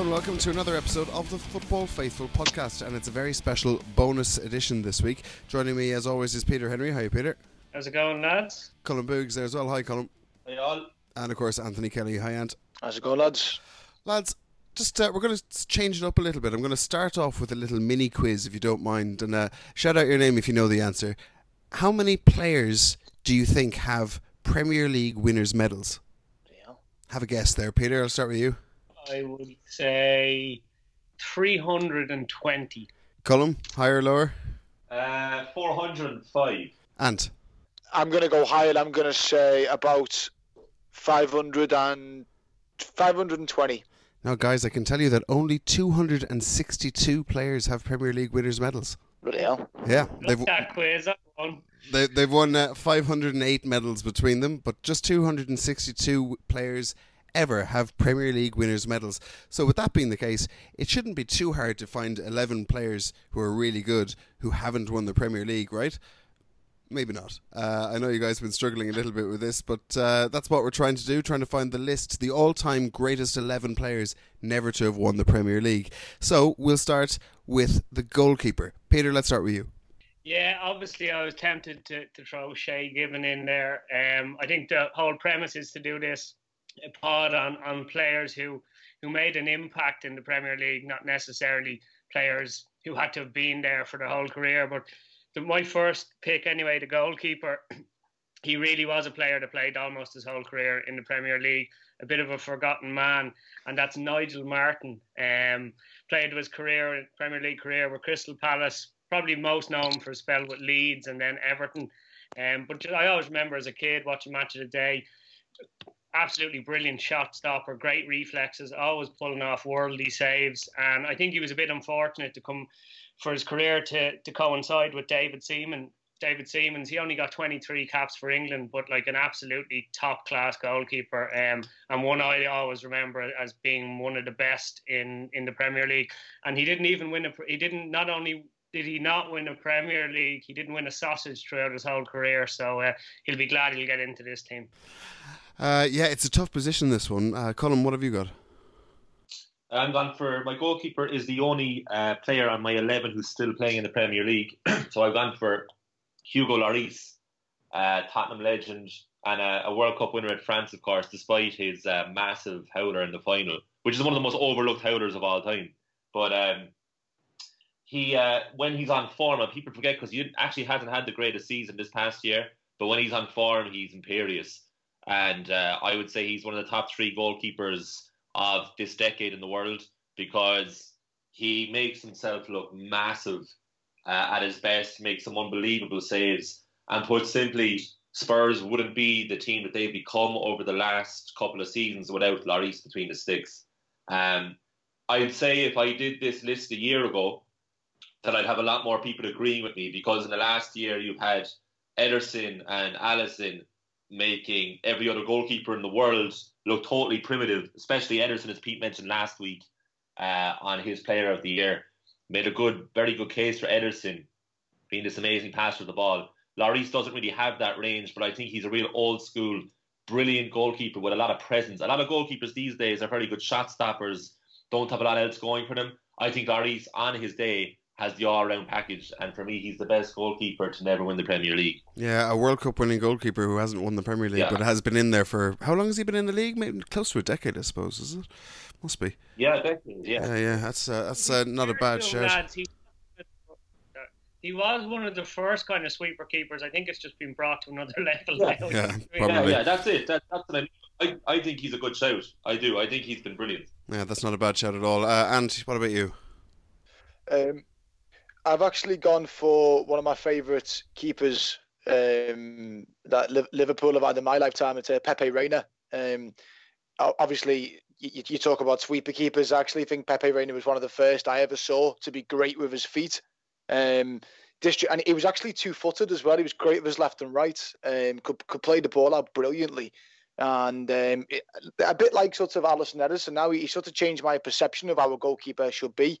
Hello and welcome to another episode of the Football Faithful podcast, and it's a very special bonus edition this week. Joining me, as always, is Peter Henry. Hi, Peter. How's it going, lads? Colm Boogs there as well. Hi, Colm. Hey all. And of course, Anthony Kelly. Hi, Ant. How's it going, lads? Lads, just uh, we're going to change it up a little bit. I'm going to start off with a little mini quiz, if you don't mind, and uh, shout out your name if you know the answer. How many players do you think have Premier League winners' medals? Yeah. Have a guess there, Peter. I'll start with you. I would say 320. Colm, higher or lower? Uh, 405. And? I'm going to go higher. I'm going to say about 500 and 520. Now, guys, I can tell you that only 262 players have Premier League winners' medals. Really hell. Yeah, they've that quiz. That one. they, they've won uh, 508 medals between them, but just 262 players ever have Premier League winners' medals. So, with that being the case, it shouldn't be too hard to find 11 players who are really good who haven't won the Premier League, right? Maybe not. Uh, I know you guys have been struggling a little bit with this, but uh, that's what we're trying to do, trying to find the list, the all time greatest 11 players never to have won the Premier League. So we'll start with the goalkeeper. Peter, let's start with you. Yeah, obviously, I was tempted to, to throw Shay Given in there. Um, I think the whole premise is to do this pod on, on players who, who made an impact in the Premier League, not necessarily players who had to have been there for their whole career. But the, my first pick, anyway, the goalkeeper, he really was a player that played almost his whole career in the Premier League, a bit of a forgotten man, and that's Nigel Martyn. Um, played his career, Premier League career with Crystal Palace, probably most known for a spell with Leeds and then Everton. Um, but I always remember as a kid watching Match of the Day, absolutely brilliant shot stopper, great reflexes, always pulling off worldly saves. And I think he was a bit unfortunate to come for his career to, to coincide with David Seaman. David Seamans, he only got 23 caps for England, but like an absolutely top class goalkeeper. Um, and one I always remember as being one of the best in, in the Premier League. And he didn't even win a, he didn't, not only did he not win a Premier League, he didn't win a sausage throughout his whole career. So uh, he'll be glad he'll get into this team. Uh, yeah, it's a tough position, this one. Uh, Colin, what have you got? I'm gone for my goalkeeper is the only uh, player on my 11 who's still playing in the Premier League. so I've gone for Hugo Lloris, uh, Tottenham legend, and a, a, World Cup winner at France, of course, despite his uh, massive howler in the final, which is one of the most overlooked howlers of all time. But um, he, uh, when he's on form, and people forget because he actually hasn't had the greatest season this past year, but when he's on form, he's imperious. And uh, I would say he's one of the top three goalkeepers of this decade in the world because he makes himself look massive uh, at his best, makes some unbelievable saves. And put simply, Spurs wouldn't be the team that they've become over the last couple of seasons without Lloris between the sticks. Um, I'd say if I did this list a year ago, that I'd have a lot more people agreeing with me because in the last year you've had Ederson and Alisson making every other goalkeeper in the world look totally primitive, especially Ederson, as Pete mentioned last week uh, on his Player of the Year. Made a good, very good case for Ederson being this amazing passer of the ball. Lloris doesn't really have that range, but I think he's a real old school, brilliant goalkeeper with a lot of presence. A lot of goalkeepers these days are very good shot stoppers, don't have a lot else going for them. I think Lloris, on his day, has the all-round package, and for me, he's the best goalkeeper to never win the Premier League. Yeah, a World Cup winning goalkeeper who hasn't won the Premier League, Yeah. but has been in there for how long has he been in the league? Maybe close to a decade, I suppose. Is it? Must be. Yeah, definitely. Yeah. Yeah, yeah. That's uh, that's uh, not a bad Still, shout. he, he was one of the first kind of sweeper keepers. I think it's just been brought to another level Yeah. now. Yeah, Yeah, yeah, that's it. That, that's what I mean. I, I think he's a good shout. I do. I think he's been brilliant. Yeah, that's not a bad shout at all. Uh, and what about you? Um, I've actually gone for one of my favourite keepers um, that Liverpool have had in my lifetime. It's uh, Pepe Reina. Um, obviously, you, you talk about sweeper keepers. I actually think Pepe Reina was one of the first I ever saw to be great with his feet. Um, and he was actually two-footed as well. He was great with his left and right. Um, could could play the ball out brilliantly. And um, it, a bit like sort of Alisson Ederson. Now he, he sort of changed my perception of how a goalkeeper should be.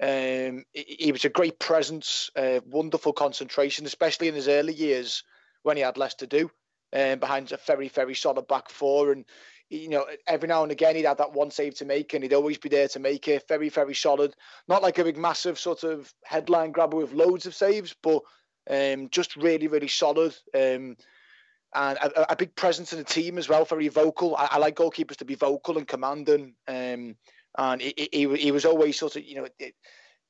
Um, he, he was a great presence, uh, wonderful concentration, especially in his early years when he had less to do, um, behind a very, very solid back four. And you know, every now and again he'd have that one save to make, and he'd always be there to make it. Very, very solid. Not like a big, massive sort of headline grabber with loads of saves, but um, just really, really solid. Um, and a, a, big presence in the team as well. Very vocal. I, I like goalkeepers to be vocal and commanding. Um, and he, he, he was always sort of, you know, it,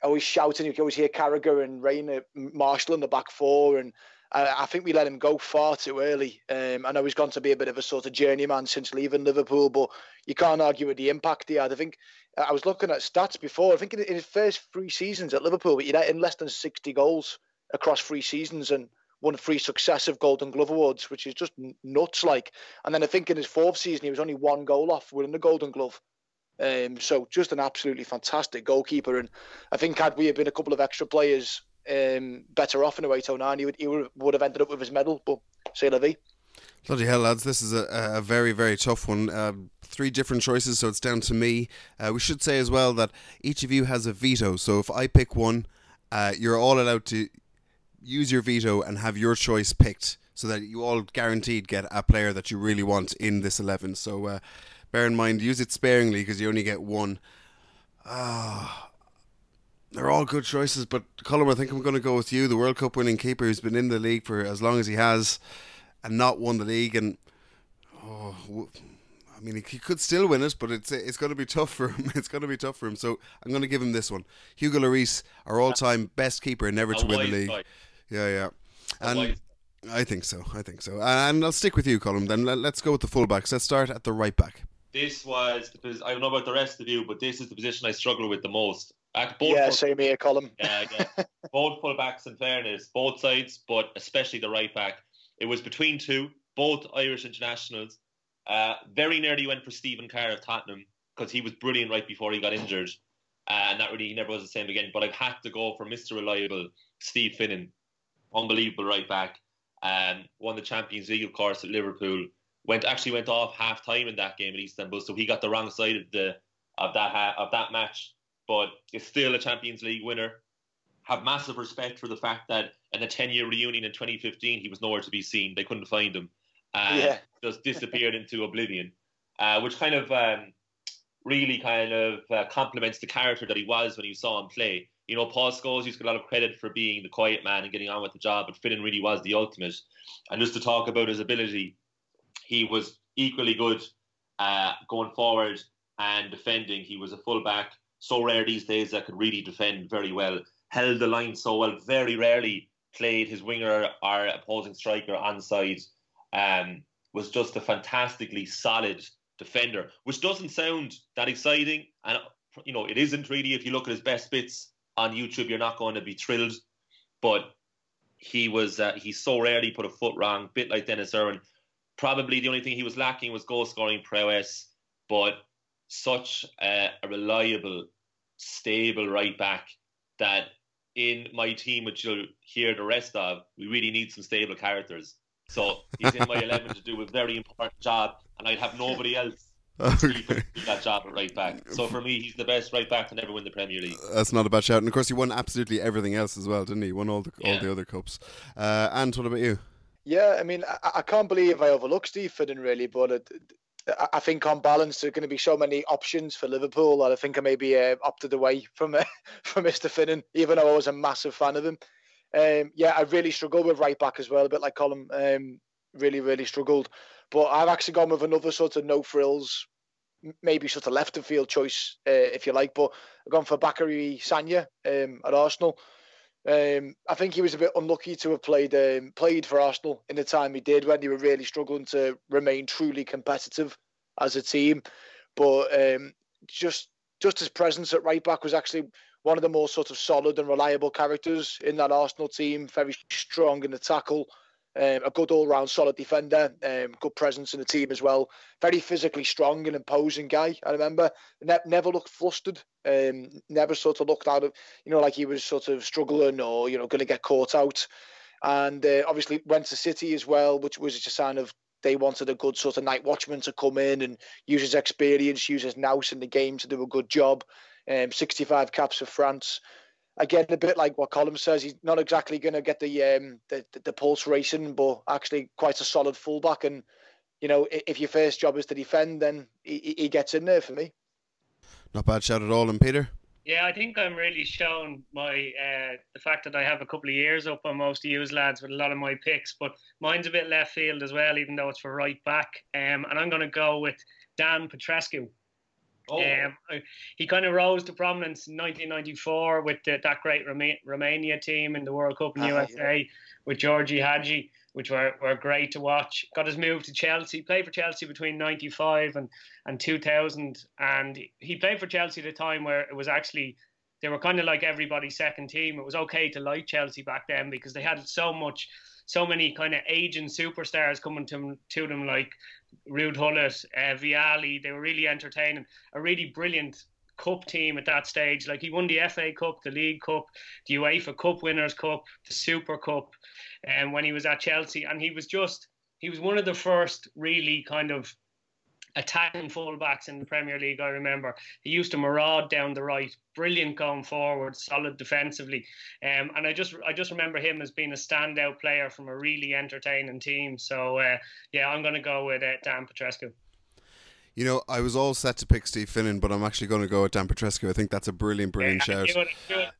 always shouting. You could always hear Carragher and Reina Marshall in the back four, and I, I think we let him go far too early. Um, I know he's gone to be a bit of a sort of journeyman since leaving Liverpool, but you can't argue with the impact he had. I think I was looking at stats before. I think in, in his first three seasons at Liverpool, he let in less than 60 goals across three seasons and won three successive Golden Glove awards, which is just nuts. Like, and then I think in his fourth season, he was only one goal off winning the Golden Glove. Um, so just an absolutely fantastic goalkeeper, and I think had we had been a couple of extra players um, better off in a way, nine, he would he would have ended up with his medal. But say la vie. Bloody hell, lads! This is a, a very, very tough one. Uh, three different choices, so it's down to me. Uh, we should say as well that each of you has a veto. So if I pick one, uh, you're all allowed to use your veto and have your choice picked, so that you all guaranteed get a player that you really want in this eleven. So uh, bear in mind, use it sparingly because you only get one. Ah, they're all good choices, but Colm, I think I'm going to go with you, the World Cup winning keeper who's been in the league for as long as he has, and not won the league. And oh, I mean, he could still win it, but it's it's going to be tough for him. It's going to be tough for him. So I'm going to give him this one. Hugo Lloris, our all-time best keeper, never to win the league. Yeah, yeah, and. I think so. I think so. And I'll stick with you, Colm. Then let's go with the fullbacks. Let's start at the right back this was the I don't know about the rest of you, but this is the position I struggle with the most. At both yeah, same here, Colm. yeah, yeah. both fullbacks, in fairness, both sides, but especially the right back. It was between two, both Irish internationals. Uh, very nearly went for Stephen Carr of Tottenham because he was brilliant right before he got injured, uh, and that really he never was the same again. But I've had to go for Mr. Reliable, Steve Finnan, unbelievable right back. Um, won the Champions League, of course, at Liverpool went actually went off half time in that game in Istanbul, so he got the wrong side of the of that of that match. But is still a Champions League winner. Have massive respect for the fact that in the 10 year reunion in 2015, he was nowhere to be seen. They couldn't find him. And yeah. just disappeared into oblivion, uh, which kind of um, really kind of uh, complements the character that he was when you saw him play. You know, Paul Scholes used to get a lot of credit for being the quiet man and getting on with the job, but Finnan really was the ultimate. And just to talk about his ability he was equally good uh, going forward and defending. He was a fullback, so rare these days that could really defend very well. Held the line so well. Very rarely played his winger or opposing striker onside. Um, was just a fantastically solid defender, which doesn't sound that exciting, and you know it isn't really. If you look at his best bits on YouTube, you're not going to be thrilled. But he was uh, he so rarely put a foot wrong, bit like Denis Irwin. Probably the only thing he was lacking was goal scoring prowess, but such a, a reliable, stable right back that in my team, which you'll hear the rest of, we really need some stable characters. So he's in my 11 to do a very important job, and I'd have nobody else okay. do that job at right back. So for me, he's the best right back to never win the Premier League. That's not a bad shout. And of course, he won absolutely everything else as well, didn't he? Won all the yeah. all the other cups. Uh, and what about you? Yeah, I mean, I, I can't believe I overlooked Steve Finnan really, but it, I think on balance there are going to be so many options for Liverpool that I think I may be uh, opted away from uh, from Mr. Finnan, even though I was a massive fan of him. Um, yeah, I really struggled with right back as well, a bit like Colm. Um, really, really struggled. But I've actually gone with another sort of no frills, maybe sort of left of field choice, uh, if you like. But I've gone for Bacary Sagna um, at Arsenal. Um, I think he was a bit unlucky to have played um, played for Arsenal in the time he did when they were really struggling to remain truly competitive as a team. But um, just just his presence at right back was actually one of the more sort of solid and reliable characters in that Arsenal team. Very strong in the tackle, um, a good all-round solid defender, um, good presence in the team as well. Very physically strong and imposing guy. I remember ne- never looked flustered. Um, never sort of looked out of you know like he was sort of struggling or you know going to get caught out. And uh, obviously went to City as well, which was just a sign of they wanted a good sort of night watchman to come in and use his experience, use his nous in the game to do a good job. Um, 65 caps for France again, a bit like what Colm says, he's not exactly going to get the, um, the, the the pulse racing, but actually quite a solid fullback and you know, if your first job is to defend, then he, he gets in there for me. Not bad shout at all, and Peter. Yeah, I think I'm really showing my uh, the fact that I have a couple of years up on most of you lads with a lot of my picks, but mine's a bit left field as well, even though it's for right back. Um, and I'm going to go with Dan Petrescu. Oh. Um, he kind of rose to prominence in 1994 with the, that great Romania team in the World Cup in USA yeah. with Georgie Hagi, which were, were great to watch. Got his move to Chelsea, played for Chelsea between 95 and, and 2000. And he played for Chelsea at a time where it was actually, they were kind of like everybody's second team. It was okay to like Chelsea back then because they had so much so many kind of aging superstars coming to, to them like Ruud Gullit, uh, Vialli. They were really entertaining. A really brilliant cup team at that stage. Like he won the FA Cup, the League Cup, the UEFA Cup Winners' Cup, the Super Cup, and um, when he was at Chelsea, and he was just he was one of the first really kind of attacking fullbacks in the Premier League. I remember he used to maraud down the right, brilliant going forward, solid defensively, um, and I just I just remember him as being a standout player from a really entertaining team. So uh, yeah, I'm going to go with uh, Dan Petrescu. You know, I was all set to pick Steve Finnan, but I'm actually going to go with Dan Petrescu. I think that's a brilliant, brilliant yeah, shout.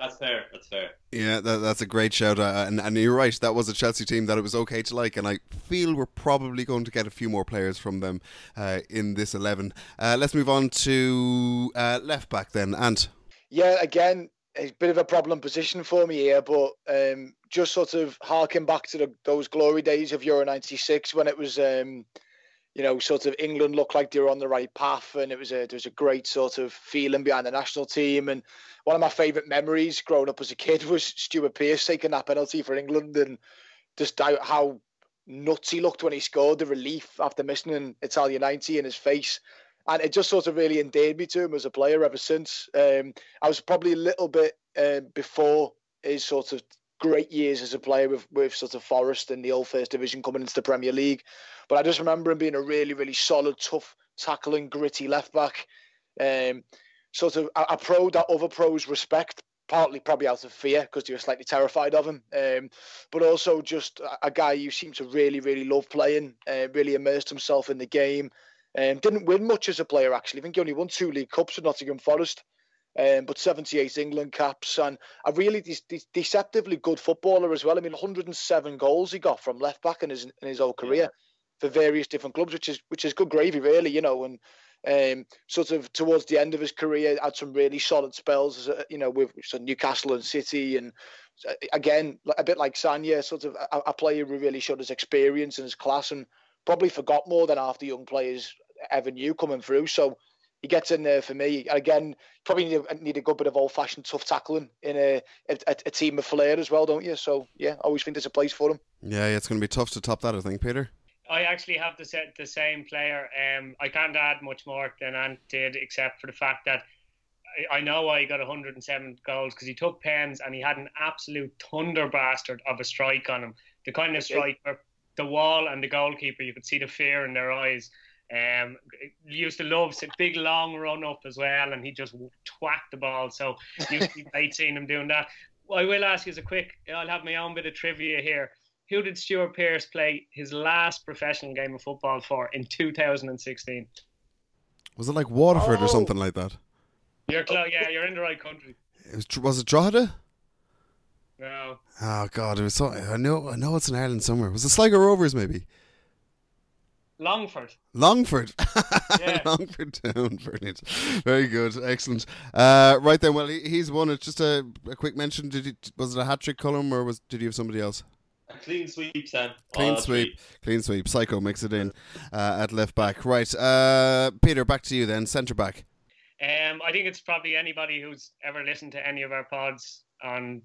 That's fair. That's fair. Yeah, that, that's a great shout. Uh, and, and you're right. That was a Chelsea team that it was okay to like. And I feel we're probably going to get a few more players from them uh, in this 11. Uh, let's move on to uh, left back then. and Yeah, again, a bit of a problem position for me here, but um, just sort of harking back to the, those glory days of Euro 96 when it was. Um, you know, sort of England looked like they were on the right path, and it was a there was a great sort of feeling behind the national team. And one of my favourite memories growing up as a kid was Stuart Pearce taking that penalty for England, and just how nuts he looked when he scored. The relief after missing an Italia ninety in his face, and it just sort of really endeared me to him as a player ever since. Um, I was probably a little bit uh, before his sort of great years as a player with, with sort of Forest and the old First Division coming into the Premier League. But I just remember him being a really, really solid, tough, tackling, gritty left back. Um, sort of a, pro that other pros respect, partly probably out of fear because they were slightly terrified of him. Um, but also just a, a, guy who seemed to really, really love playing, uh, really immersed himself in the game. Um, didn't win much as a player, actually. I think he only won two League Cups with Nottingham Forest um, but 78 England caps and a really de- de- deceptively good footballer as well. I mean, 107 goals he got from left back in his in his whole career yeah. for various different clubs, which is which is good gravy, really, you know. And um, sort of towards the end of his career, had some really solid spells, you know, with so Newcastle and City, and uh, again, a bit like Sagna, sort of a, a player who really showed his experience and his class, and probably forgot more than half the young players ever knew coming through. So he gets in there for me. And again, probably need a, need a good bit of old fashioned tough tackling in a, a, a team of flair as well, don't you? So yeah, I always think there's a place for him. Yeah, yeah it's going to be tough to top that, I think, Peter. I actually have the set the same player. Um, I can't add much more than Ant did, except for the fact that I, I know why he got 107 goals because he took pens and he had an absolute thunder bastard of a strike on him. The kind of strike where the wall and the goalkeeper, you could see the fear in their eyes. Um, used to love a big long run up as well, and he just twacked the ball. So used to be great him doing that. I will ask you as a quick. I'll have my own bit of trivia here. Who did Stuart Pearce play his last professional game of football for in 2016? Was it like Waterford oh. or something like that? You're close. Yeah, you're in the right country. It was, was it Drogheda? No. Oh God, it was so. I know. I know it's in Ireland somewhere. Was it Sligo Rovers maybe? Longford. Longford. Yeah. Longford Town. Brilliant. Very good. Excellent. Uh, right then, well, he, he's won it. Just a, a quick mention. Did he, was it a hat trick Colm or was did you have somebody else? A clean sweep, Sam. Clean oh, sweep. Clean sweep. Psycho makes it in uh, at left back. Right. Uh, Peter, back to you then. Centre back. Um, I think it's probably anybody who's ever listened to any of our pods on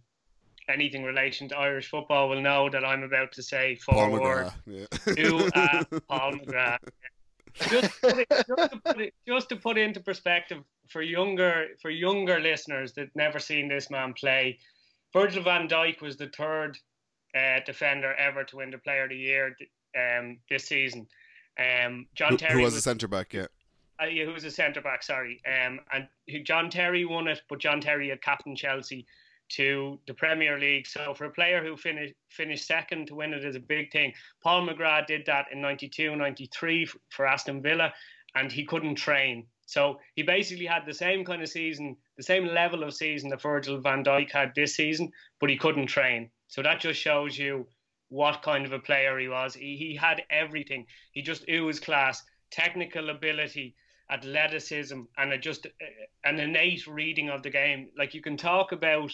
anything relation to Irish football will know that I'm about to say forward yeah. to uh, Paul McGrath. Just, it, just, to put it, just to put it into perspective for younger for younger listeners that never seen this man play, Virgil van Dijk was the third uh, defender ever to win the Player of the Year um, this season. Um, John Terry who was, was a centre back, yeah. Uh, yeah, who was a centre back? Sorry, um, and John Terry won it, but John Terry had captain Chelsea to the Premier League. So for a player who finished finished second to win it is a big thing. Paul McGrath did that in 92, 93 for Aston Villa, and he couldn't train. So he basically had the same kind of season, the same level of season that Virgil van Dijk had this season, but he couldn't train. So that just shows you what kind of a player he was. He, he had everything. He just oozed class, technical ability, athleticism, and a just uh, an innate reading of the game. Like you can talk about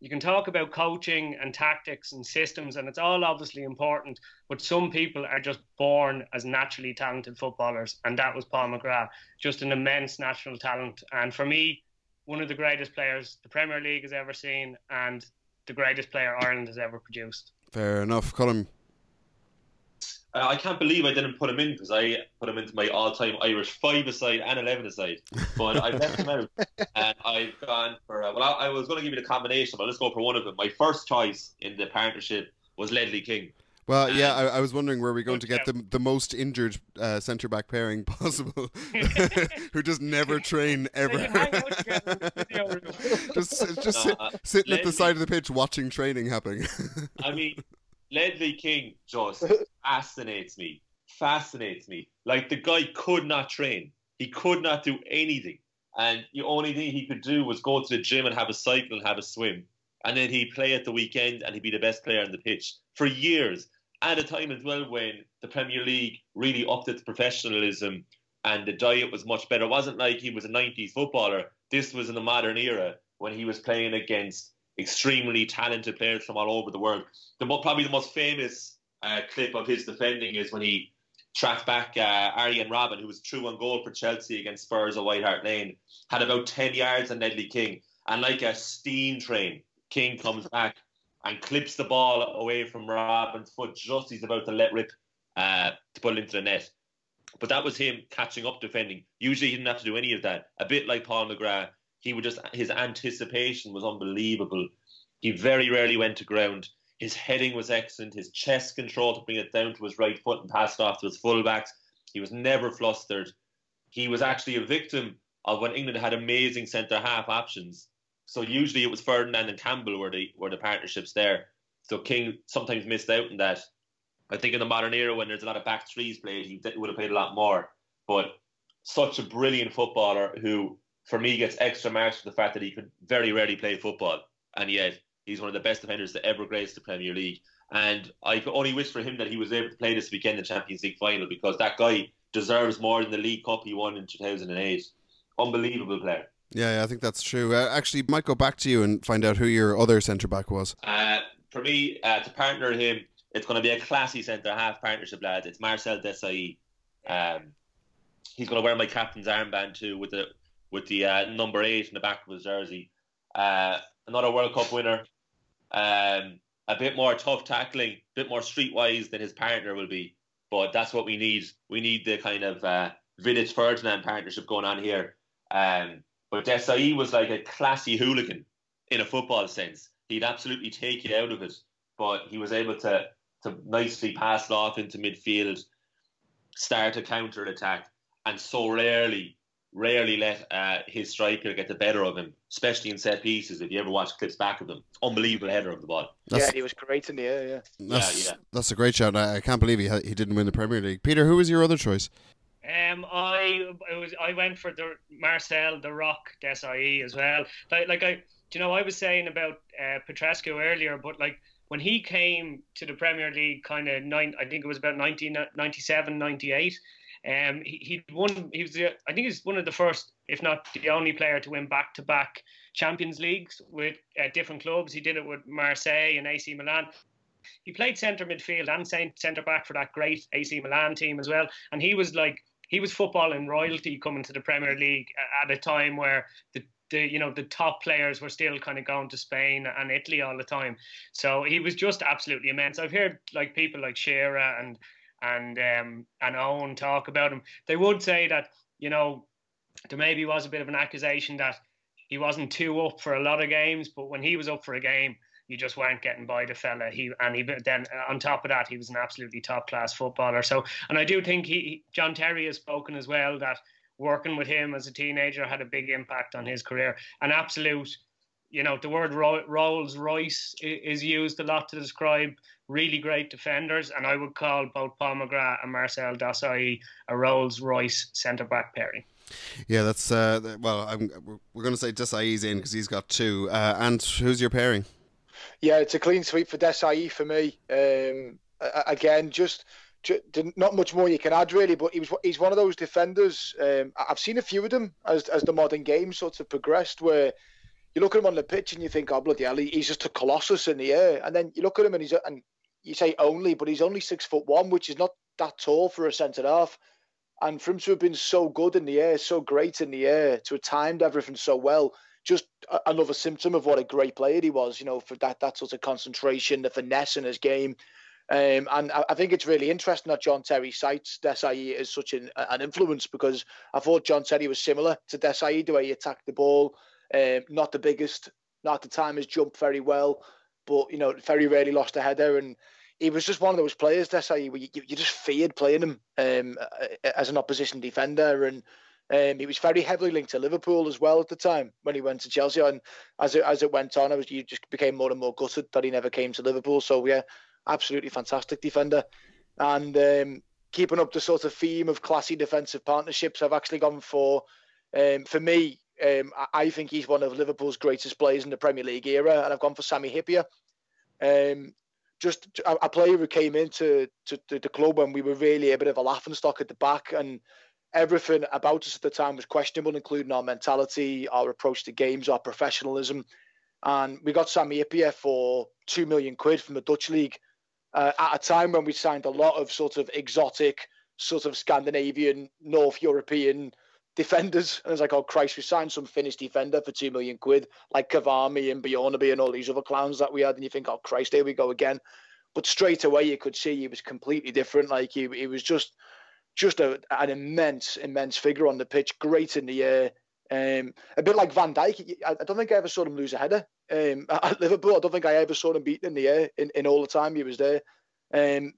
you can talk about coaching and tactics and systems, and it's all obviously important. But some people are just born as naturally talented footballers, and that was Paul McGrath, just an immense natural talent. And for me, one of the greatest players the Premier League has ever seen, and the greatest player Ireland has ever produced. Fair enough, Colm. Uh, I can't believe I didn't put him in because I put him into my all-time Irish five-a-side and eleven aside, but I left him out, and I've gone for. Uh, well, I, I was going to give you the combination, but let's go for one of them. My first choice in the partnership was Ledley King. Well, yeah, I, I, was wondering were we're going to get the the most injured uh, centre back pairing possible, who just never train ever. just just sit, sitting Ledley, at the side of the pitch watching training happening. I mean, Ledley King just fascinates me. Fascinates me. Like the guy could not train. He could not do anything. And the only thing he could do was go to the gym and have a cycle and have a swim. And then he'd play at the weekend and he'd be the best player on the pitch for years. At a time as well when the Premier League really upped its professionalism and the diet was much better. It wasn't like he was a 90s footballer. This was in the modern era when he was playing against extremely talented players from all over the world. The probably the most famous uh, clip of his defending is when he tracked back uh, Arjen Robben, who was true on goal for Chelsea against Spurs at White Hart Lane, had about 10 yards on Ledley King. And like a steam train, King comes back and clips the ball away from Robben's foot just he's about to let rip uh, to put it into the net. But that was him catching up defending. Usually he didn't have to do any of that. A bit like Paul McGrath, he would just his anticipation was unbelievable. He very rarely went to ground. His heading was excellent. His chest control to bring it down to his right foot and pass it off to his fullbacks. He was never flustered. He was actually a victim of when England had amazing centre half options. So usually it was Ferdinand and Campbell were the were the partnerships there. So King sometimes missed out in that. I think in the modern era when there's a lot of back threes played, he would have played a lot more. But such a brilliant footballer who for me gets extra marks for the fact that he could very rarely play football, and yet he's one of the best defenders to ever grace the Premier League. And I could only wish for him that he was able to play this weekend in the Champions League final because that guy deserves more than the League Cup he won in 2008. Unbelievable player. Yeah, yeah I think that's true. Uh, actually, might go back to you and find out who your other centre back was. Uh, for me, uh, to partner him, it's going to be a classy centre half partnership, lads. It's Marcel Desailly. Um, he's going to wear my captain's armband too with the with the uh, number eight in the back of his jersey. Uh, another World Cup winner. Um, a bit more tough tackling, a bit more streetwise than his partner will be. But that's what we need. We need the kind of uh, Vidic Ferdinand partnership going on here. Um, but Desailly was like a classy hooligan in a football sense. He'd absolutely take you out of it, but he was able to to nicely pass it off into midfield, start a counter attack, and so rarely rarely let uh, his striker get the better of him, especially in set pieces. If you ever watch clips back of them, unbelievable header of the ball. That's, yeah, he was great in the air. Yeah, that's, yeah, yeah. That's a great shot. I, I can't believe he he didn't win the Premier League. Peter, who was your other choice? Um, I it was I went for the Marcel the Rock Desailly as well. Like, like I, you know, I was saying about uh, Petrescu earlier, but like when he came to the Premier League, kind of nine, I think it was about 1997, 98 um, he, he won. He was, the, I think, he's one of the first, if not the only player to win back-to-back Champions Leagues with uh, different clubs. He did it with Marseille and AC Milan. He played centre midfield and centre back for that great AC Milan team as well. And he was like, he was footballing royalty coming to the Premier League at a time where the the you know the top players were still kind of going to Spain and Italy all the time. So he was just absolutely immense. I've heard like people like Shearer and and um, and Owen talk about him, they would say that you know there maybe was a bit of an accusation that he wasn't too up for a lot of games, but when he was up for a game, you just weren't getting by the fella. He and he then on top of that, he was an absolutely top class footballer. So, and I do think he John Terry has spoken as well that working with him as a teenager had a big impact on his career. An absolute you know, the word Rolls Royce is used a lot to describe really great defenders, and I would call both Paul McGrath and Marcel Desailly a Rolls Royce centre back pairing. Yeah, that's uh, well. I'm, we're going to say Desailly's in because he's got two. Uh, and who's your pairing? Yeah, it's a clean sweep for Desailly for me. Um, again, just, just, not much more you can add really. But he was he's one of those defenders. Um, I've seen a few of them as as the modern game sort of progressed, where you look at him on the pitch and you think, oh bloody hell, he's just a colossus in the air. And then you look at him and he's and you say only, but he's only six foot one, which is not that tall for a centre half. And for him to have been so good in the air, so great in the air, to have timed everything so well, just another symptom of what a great player he was. You know, for that that sort of concentration, the finesse in his game. Um, and I, I, think it's really interesting that John Terry cites Desailly as such an, an influence because I thought John Terry was similar to Desailly, the way he attacked the ball, um, not the biggest, not the time has jumped very well, but you know, very rarely lost a header. And he was just one of those players. That's how you, you, just feared playing him um, as an opposition defender. And um, he was very heavily linked to Liverpool as well at the time when he went to Chelsea. And as it as it went on, I was you just became more and more gutted that he never came to Liverpool. So yeah, absolutely fantastic defender. And um, keeping up the sort of theme of classy defensive partnerships, I've actually gone for, um, for me, um, I think he's one of Liverpool's greatest players in the Premier League era, and I've gone for Sami Hyypiä. Um, just a, player who came into to, to, the club and we were really a bit of a laughing stock at the back, and everything about us at the time was questionable, including our mentality, our approach to games, our professionalism. And we got Sami Hyypiä for two million quid from the Dutch league uh, at a time when we signed a lot of sort of exotic, sort of Scandinavian, North European defenders. And it's like, oh Christ, we signed some Finnish defender for two million quid, like Kvarme and Bjornebye and all these other clowns that we had. And you think, oh Christ, here we go again. But straight away you could see he was completely different. Like he, he was just just a, an immense, immense figure on the pitch, great in the air. Um, a bit like Van Dijk. I, I don't think I ever saw him lose a header um, at Liverpool. I don't think I ever saw him beaten in the air in, in all the time he was there. Um,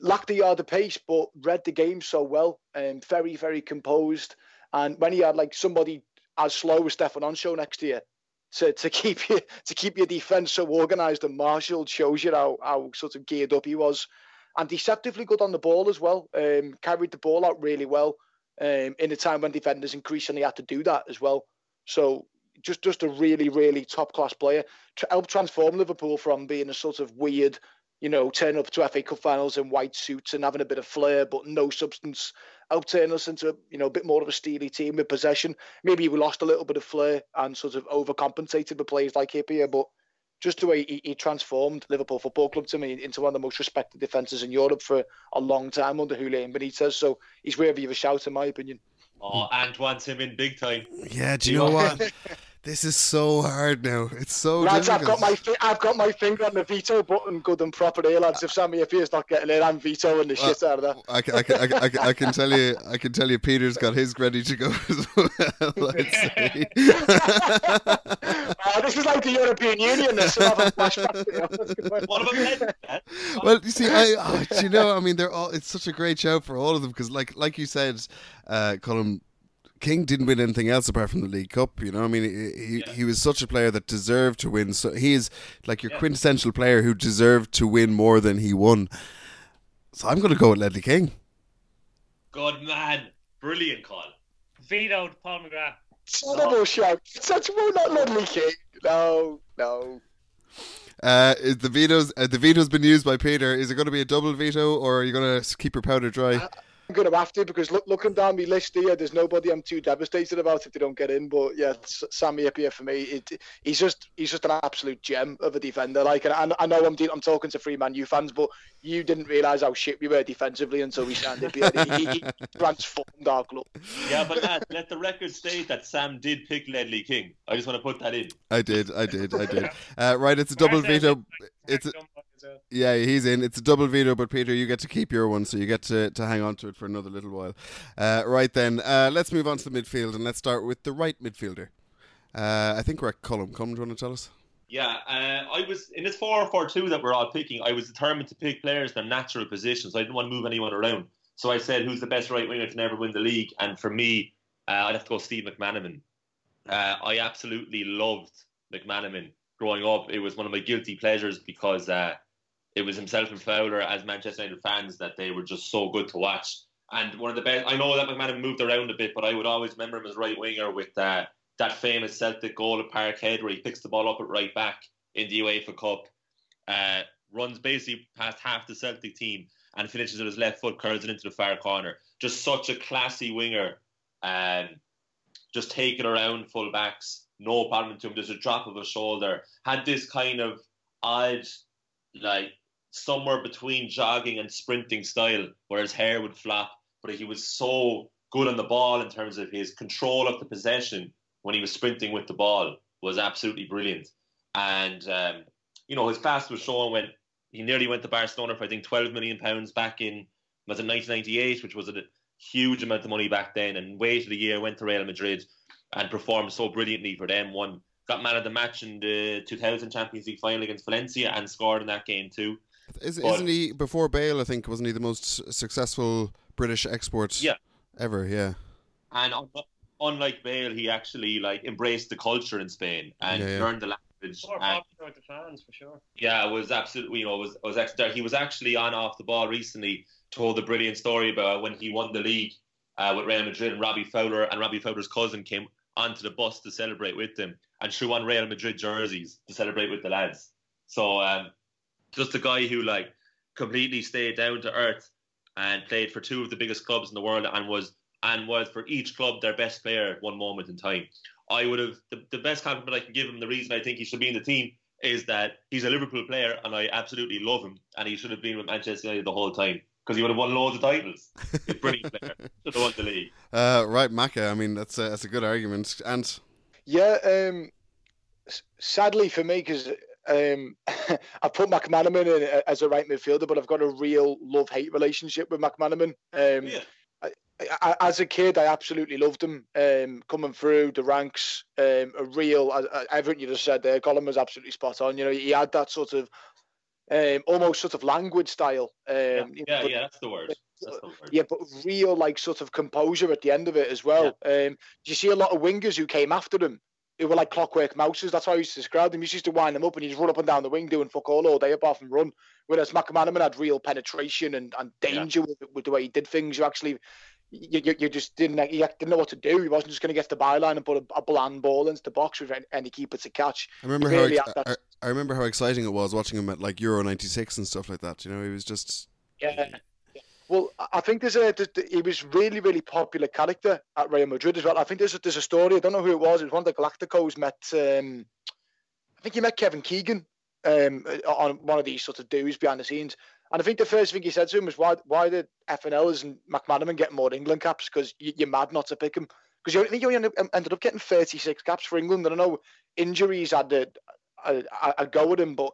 lacked a yard of pace, but read the game so well. Um, very, very composed. And when he had like somebody as slow as Stéphane Henchoz next you to, to keep you to keep your defence so organised and marshalled shows you how, how sort of geared up he was. And deceptively good on the ball as well. Um, carried the ball out really well um, in a time when defenders increasingly had to do that as well. So just just a really really top class player. To help transform Liverpool from being a sort of weird you know, turning up to FA Cup finals in white suits and having a bit of flair but no substance, out turning us into you know a bit more of a steely team with possession. Maybe we lost a little bit of flair and sort of overcompensated with players like Hyypiä, but just the way he, he, transformed Liverpool Football Club to me into one of the most respected defences in Europe for a long time under Julian Benitez. So he's worthy of a shout, in my opinion. Oh, Ant wants him in big time. Yeah, do you know what? This is so hard now. It's so. Lads, difficult. I've got my fi- I've got my finger on the veto button, good and proper here, lads. If Sami Hyypiä's not getting it, I'm vetoing the shit out of that. I can, I, can, I, can, I, can, tell you, I can tell you, Peter's got his ready to go as well. oh, this is like the European Union. This what about Well, you see, I, oh, you know, I mean, they're all. It's such a great show for all of them because, like, like you said, uh, Colm King didn't win anything else apart from the League Cup. You know, I mean, he yeah. he was such a player that deserved to win. So he is like your yeah. quintessential player who deserved to win more than he won. So I'm going to go with Ledley King. Good man, brilliant call. Vetoed Paul McGrath. Son of a shout. Such more not Ledley King. No, no. Uh, is the vetoes uh, the veto's been used by Peter? Is it going to be a double veto, or are you going to keep your powder dry? Uh, I'm going to have to because look, looking down my list here, there's nobody I'm too devastated about if they don't get in. But yeah, Sami Hyypiä for me, it, he's just he's just an absolute gem of a defender. Like, and I, I know I'm I'm talking to three Man U fans, but you didn't realise how shit we were defensively until we signed Hyypiä. he, he, transformed our club. Yeah, but lad, let the record state that Sam did pick Ledley King. I just want to put that in. I did, I did, I did. Uh, right, it's a double veto. It's a, yeah, he's in. It's a double veto, but Peter, you get to keep your one, so you get to, to hang on to it for another little while. Uh, right then, uh, let's move on to the midfield, and let's start with the right midfielder. Uh, I think we're at Colm. Colm, do you want to tell us? Yeah, uh, I was in this 4 4 2 that we're all picking. I was determined to pick players in their natural positions. I didn't want to move anyone around. So I said, who's the best right winger to never win the league? And for me, uh, I'd have to go Steve McManaman. Uh, I absolutely loved McManaman growing up. It was one of my guilty pleasures because uh, it was himself and Fowler as Manchester United fans that they were just so good to watch. And one of the best, I know that McManaman moved around a bit, but I would always remember him as right winger with uh, that famous Celtic goal at Parkhead where he picks the ball up at right back in the UEFA Cup, uh, runs basically past half the Celtic team and finishes with his left foot, curls it into the far corner. Just such a classy winger. Um, just taking around full backs, no problem to him. There's a drop of a shoulder. Had this kind of odd, like somewhere between jogging and sprinting style, where his hair would flap, but he was so good on the ball in terms of his control of the possession when he was sprinting with the ball was absolutely brilliant. And um, you know his fast was showing when he nearly went to Barcelona for I think 12 million pounds back in was it 1998, which was a huge amount of money back then, and waited a year, went to Real Madrid, and performed so brilliantly for them. Won, got man of the match in the 2000 Champions League final against Valencia, and scored in that game too. Is, not he before Bale? I think wasn't he the most successful British export? Yeah. ever. Yeah. And unlike Bale, he actually like embraced the culture in Spain and yeah, yeah. learned the language. More popular with the fans for sure. Yeah, it was absolutely. You know, was was he was actually on off the ball recently. Told a brilliant story about when he won the league uh, with Real Madrid and Robbie Fowler and Robbie Fowler's cousin came onto the bus to celebrate with them and threw on Real Madrid jerseys to celebrate with the lads. So um, just a guy who like completely stayed down to earth and played for two of the biggest clubs in the world and was and was for each club their best player at one moment in time. I would have the, the best compliment I can give him. The reason I think he should be in the team is that he's a Liverpool player and I absolutely love him, and he should have been with Manchester United the whole time because he would have won loads of titles. He's a brilliant player. Should have won the league. Uh, right, Macca. I mean, that's a, that's a good argument. And yeah, um, sadly for me, because um, I put McManaman in as a right midfielder, but I've got a real love hate relationship with McManaman. Um, yeah. I, as a kid, I absolutely loved him. Um, coming through the ranks, um, a real uh, everything you just said there. Colm was absolutely spot on. You know, he had that sort of um, almost sort of language style. Um, yeah, yeah, but, yeah, that's the word. That's the word. Yeah, but real like sort of composure at the end of it as well. Yeah. Um, you see a lot of wingers who came after him who were like clockwork mouses. That's how I used to describe them. He used to wind them up and he'd run up and down the wing doing fuck all all day apart from run. Whereas McManaman had real penetration and, and danger yeah. with, with the way he did things. You actually you, you, you just didn't you didn't know what to do. He wasn't just going to get the byline and put a, a bland ball into the box with any keeper to catch. I remember really how ex- I, I, remember how exciting it was watching him at like Euro '96 and stuff like that. You know, he was just yeah. Well, I think there's a he was really really popular character at Real Madrid as well. I think there's a, there's a story. I don't know who it was. It was one of the Galacticos met. Um, I think he met Kevin Keegan um, on one of these sort of dues behind the scenes, and I think the first thing he said to him was, "Why, why did FNLs and McManaman get more England caps? Because you're mad not to pick him. Because I think he only ended up getting 36 caps for England. And I know injuries had a, a, a go at him, but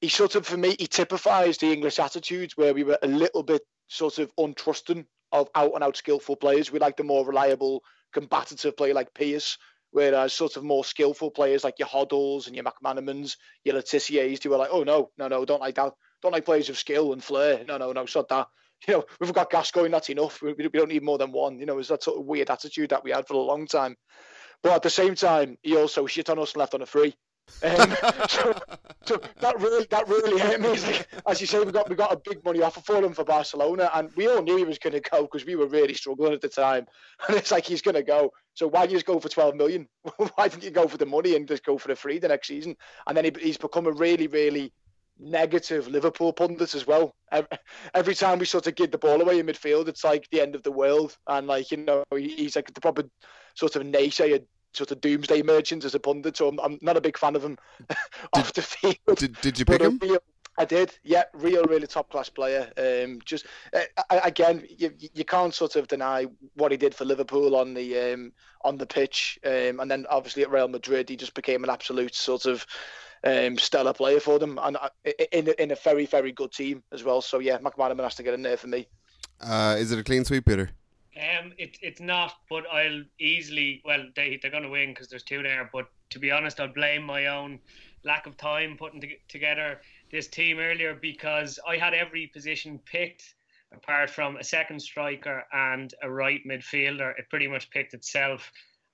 he sort of, for me, he typifies the English attitudes where we were a little bit sort of untrusting of out and out skillful players. We like the more reliable, combative player like Pearce, whereas sort of more skillful players like your Hoddles and your McManamans, your Le Tissiers, who were like, oh no, no, no, don't like that don't like players of skill and flair. No, no, no, sod that. You know, we've got Gascoigne, that's enough. We, we don't need more than one. You know, it's that sort of weird attitude that we had for a long time. But at the same time, he also shit on us and left on a free. Um, so, so that really that really hurt me. Like, as you say, we got we got a big money offer for him for Barcelona, and we all knew he was going to go because we were really struggling at the time. And it's like he's going to go. So why you just go for twelve million? why didn't you go for the money and just go for the free the next season? And then he, he's become a really really negative Liverpool pundit as well. Every time we sort of give the ball away in midfield, it's like the end of the world. And like you know, he's like the proper sort of naysayer, sort of doomsday merchant as a pundit. So I'm, I'm not a big fan of him off the field. Did, did you pick him? Real, I did. Yeah, real, really top class player. Um, just uh, again, you you can't sort of deny what he did for Liverpool on the um on the pitch, um, and then obviously at Real Madrid, he just became an absolute sort of um, stellar player for them, and uh, in in a very very good team as well. So yeah, McManaman has to get in there for me. Uh, is it a clean sweep, Peter? Um, it, it's not, but I'll easily. Well, they they're going to win because there's two there. But to be honest, I'll blame my own lack of time putting to, together this team earlier because I had every position picked apart from a second striker and a right midfielder. It pretty much picked itself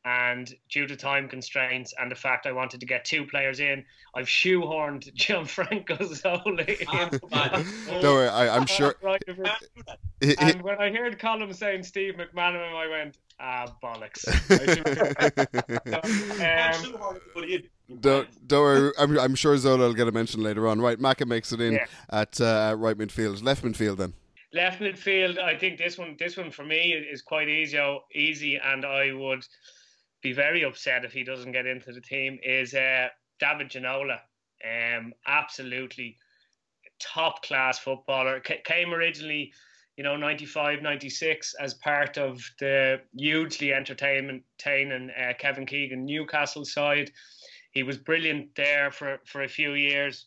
and due to time constraints and the fact I wanted to get two players in, I've shoehorned Gianfranco Zola in. Don't worry, I, am sure. Right, and when I heard Colm saying Steve McManaman, I went, ah, bollocks. um, don't, don't worry, I'm, I'm sure Zola will get a mention later on. Right, Macca makes it in Yeah. at uh, right midfield. Left midfield then. Left midfield, I think this one, this one for me is quite easy, easy, and I would be very upset if he doesn't get into the team. Is uh, David Ginola, um, absolutely top class footballer. C- came originally, you know, 95, 96 as part of the hugely entertainment, entertaining uh, Kevin Keegan Newcastle side. He was brilliant there for, for a few years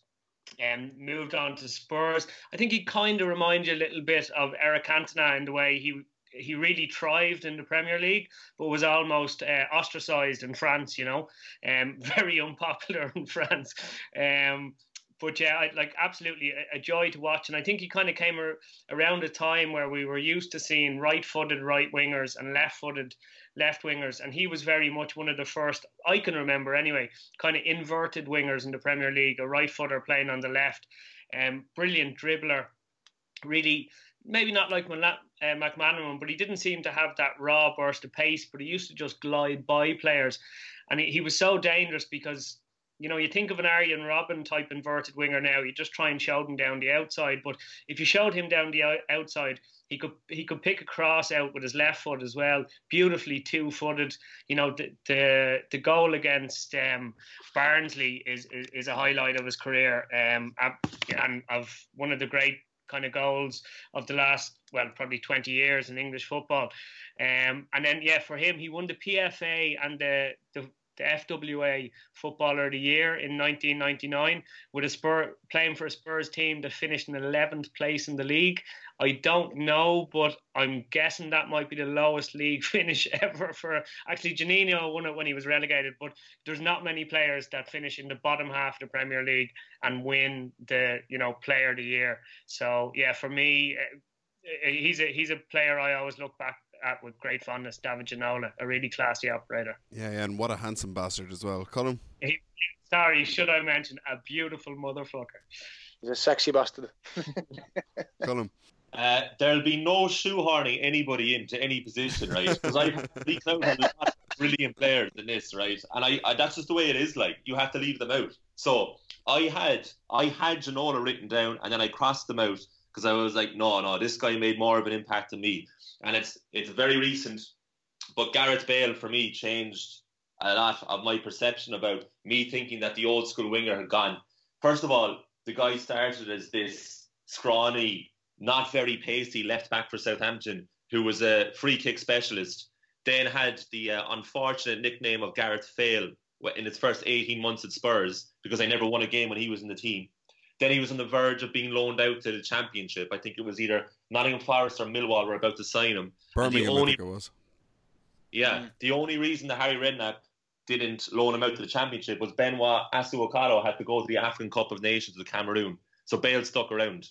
and moved on to Spurs. I think he kind of reminds you a little bit of Eric Cantona in the way he he really thrived in the Premier League, but was almost uh, ostracized in France. You know, um, very unpopular in France. Um, but yeah, I, like absolutely a, a, joy to watch, and I think he kind of came ar- around a time where we were used to seeing right-footed right wingers and left-footed left wingers, and he was very much one of the first I can remember anyway, kind of inverted wingers in the Premier League, a right footer playing on the left, um, brilliant dribbler, really maybe not like uh, McManaman, but he didn't seem to have that raw burst of pace, but he used to just glide by players, and he, he was so dangerous because you know, you think of an Arjen Robben type inverted winger now, you just try and show him down the outside. But if you showed him down the outside, he could he could pick a cross out with his left foot as well, beautifully two footed. You know, the the, the goal against um, Barnsley is, is, is a highlight of his career, um, and of one of the great kind of goals of the last well probably 20 years in English football. Um, and then yeah, for him, he won the PFA and the the the FWA Footballer of the Year in 1999 with a Spur playing for a Spurs team that finished in 11th place in the league. I don't know, but I'm guessing that might be the lowest league finish ever for. Actually, Janino won it when he was relegated, but there's not many players that finish in the bottom half of the Premier League and win the you know Player of the Year. So yeah, for me, he's a he's a player I always look back at with great fondness, David Ginola, a really classy operator. Yeah, yeah, and what a handsome bastard as well. Colm? He, sorry, should I mention a beautiful motherfucker? He's a sexy bastard. Colm? Uh, there'll be no shoehorning anybody into any position, right? Because I've leaked out a lot of brilliant players in this, right? And I, I, that's just the way it is. Like you have to leave them out. So I had I had Ginola written down, and then I crossed them out because I was like, no, no, this guy made more of an impact than me and it's it's very recent. But Gareth Bale for me changed a lot of my perception about me thinking that the old school winger had gone. First of all, the guy started as this scrawny, not very pacey left back for Southampton, who was a free kick specialist. Then had the uh, unfortunate nickname of Gareth Fail in his first 18 months at Spurs because they never won a game when he was in the team. Then he was on the verge of being loaned out to the Championship. I think it was either Nottingham Forest or Millwall were about to sign him. Birmingham, only, I think it was. Yeah, mm. the only reason that Harry Redknapp didn't loan him out to the Championship was Benoit Assou-Ekotto had to go to the African Cup of Nations with Cameroon. So Bale stuck around.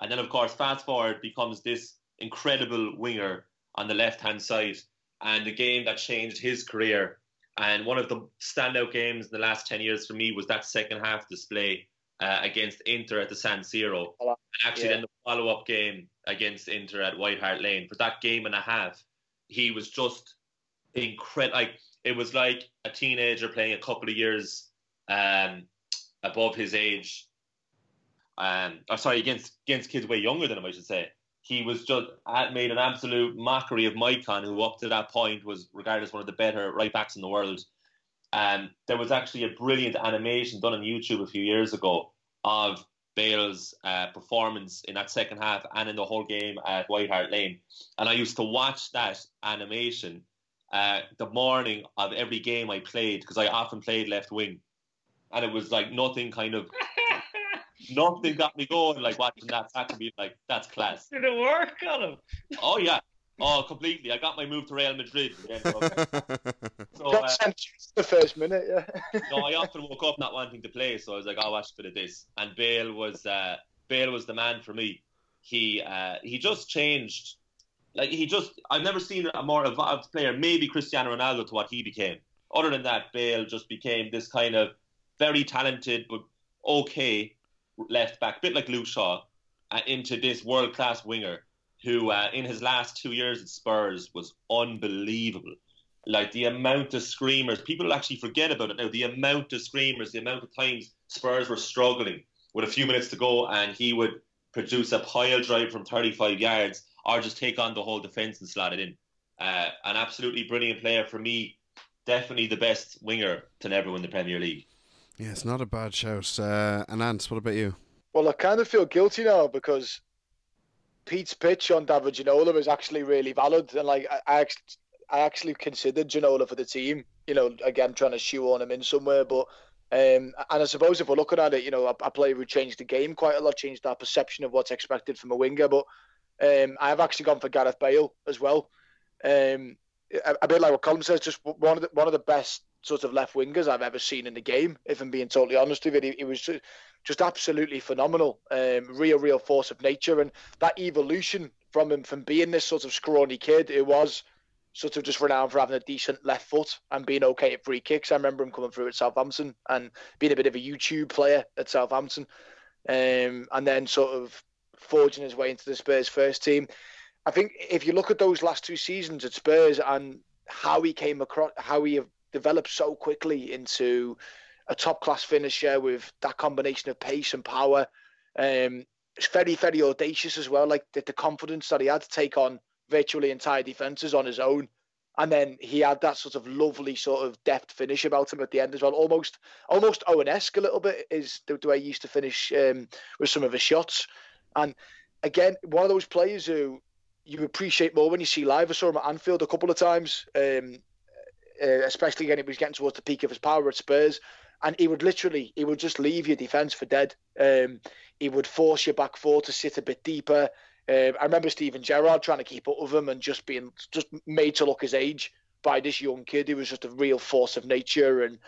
And then, of course, fast forward becomes this incredible winger on the left hand side and the game that changed his career. And one of the standout games in the last 10 years for me was that second half display uh, against Inter at the San Siro. Actually, yeah. then the follow up game against Inter at White Hart Lane for that game and a half, he was just incredible. Like it was like a teenager playing a couple of years um, above his age. Um, or sorry, against against kids way younger than him, I should say. He was just made an absolute mockery of Maicon, who up to that point was regarded as one of the better right backs in the world. Um, there was actually a brilliant animation done on YouTube a few years ago of Bale's uh, performance in that second half and in the whole game at White Hart Lane. And I used to watch that animation uh, the morning of every game I played because I often played left wing. And it was like nothing kind of, nothing got me going like watching that back and being like, that's class. Did it work on him? Oh, yeah. Oh, completely. I got my move to Real Madrid. so, uh, the first minute, yeah. no, I often woke up not wanting to play, so I was like, I'll watch a bit of this. And Bale was uh, Bale was the man for me. He uh, he just changed like he just I've never seen a more evolved player. Maybe Cristiano Ronaldo to what he became. Other than that, Bale just became this kind of very talented but okay left back, bit like Luke Shaw, uh, into this world class winger who, uh, in his last two years at Spurs, was unbelievable. Like the amount of screamers, people actually forget about it now. The amount of screamers, the amount of times Spurs were struggling with a few minutes to go, and he would produce a pile drive from 35 yards or just take on the whole defence and slot it in. Uh, an absolutely brilliant player for me. Definitely the best winger to never win the Premier League. Yeah, it's not a bad shout. Uh, and Ant, what about you? Well, I kind of feel guilty now because Pete's pitch on David Ginola was actually really valid, and like I, I, I actually considered Ginola for the team. You know, again trying to shoehorn him in somewhere, but um, and I suppose if we're looking at it, you know, a, a player who changed the game quite a lot, changed our perception of what's expected from a winger. But um, I've actually gone for Gareth Bale as well. Um, a, a, bit like what Colm says, just one of the, one of the best sort of left wingers I've ever seen in the game. If I'm being totally honest with you, he, he was just, absolutely phenomenal. Um, real, real force of nature, and that evolution from him from being this sort of scrawny kid who was sort of just renowned for having a decent left foot and being okay at free kicks. I remember him coming through at Southampton and being a bit of a YouTube player at Southampton, um, and then sort of forging his way into the Spurs first team. I think if you look at those last two seasons at Spurs and how he came across, how he developed so quickly into a top class finisher with that combination of pace and power. Um, it's very, very audacious as well. Like the, the confidence that he had to take on virtually entire defenses on his own. And then he had that sort of lovely sort of deft finish about him at the end as well. Almost almost Owen-esque a little bit is the, the way he used to finish um, with some of his shots. And again, one of those players who you appreciate more when you see live. I saw him at Anfield a couple of times, um, uh, especially when he was getting towards the peak of his power at Spurs. And he would literally, he would just leave your defence for dead. Um, he would force your back four to sit a bit deeper. Um, I remember Steven Gerrard trying to keep up with him and just being just made to look his age by this young kid who was just a real force of nature and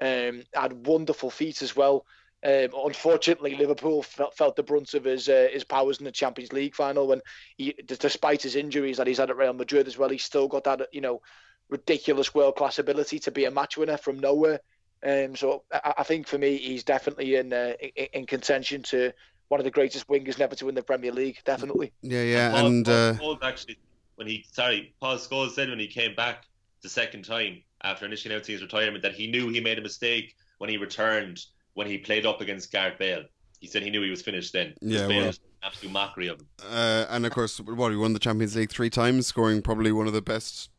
um, had wonderful feet as well. Um, unfortunately, Liverpool felt, felt, the brunt of his uh, his powers in the Champions League final when, he, despite his injuries that he's had at Real Madrid as well, he's still got that you know ridiculous world class ability to be a match winner from nowhere. Um, so I, I, think for me, he's definitely in, uh, in, in contention to one of the greatest wingers never to win the Premier League. Definitely. Yeah, yeah, and, Paul, and uh... actually when he sorry, Paul Scholes said when he came back the second time after initially announcing his retirement that he knew he made a mistake when he returned when he played up against Gareth Bale. He said he knew he was finished then. Yeah, Bale well, absolute mockery of him. Uh, and of course, what he won the Champions League three times, scoring probably one of the best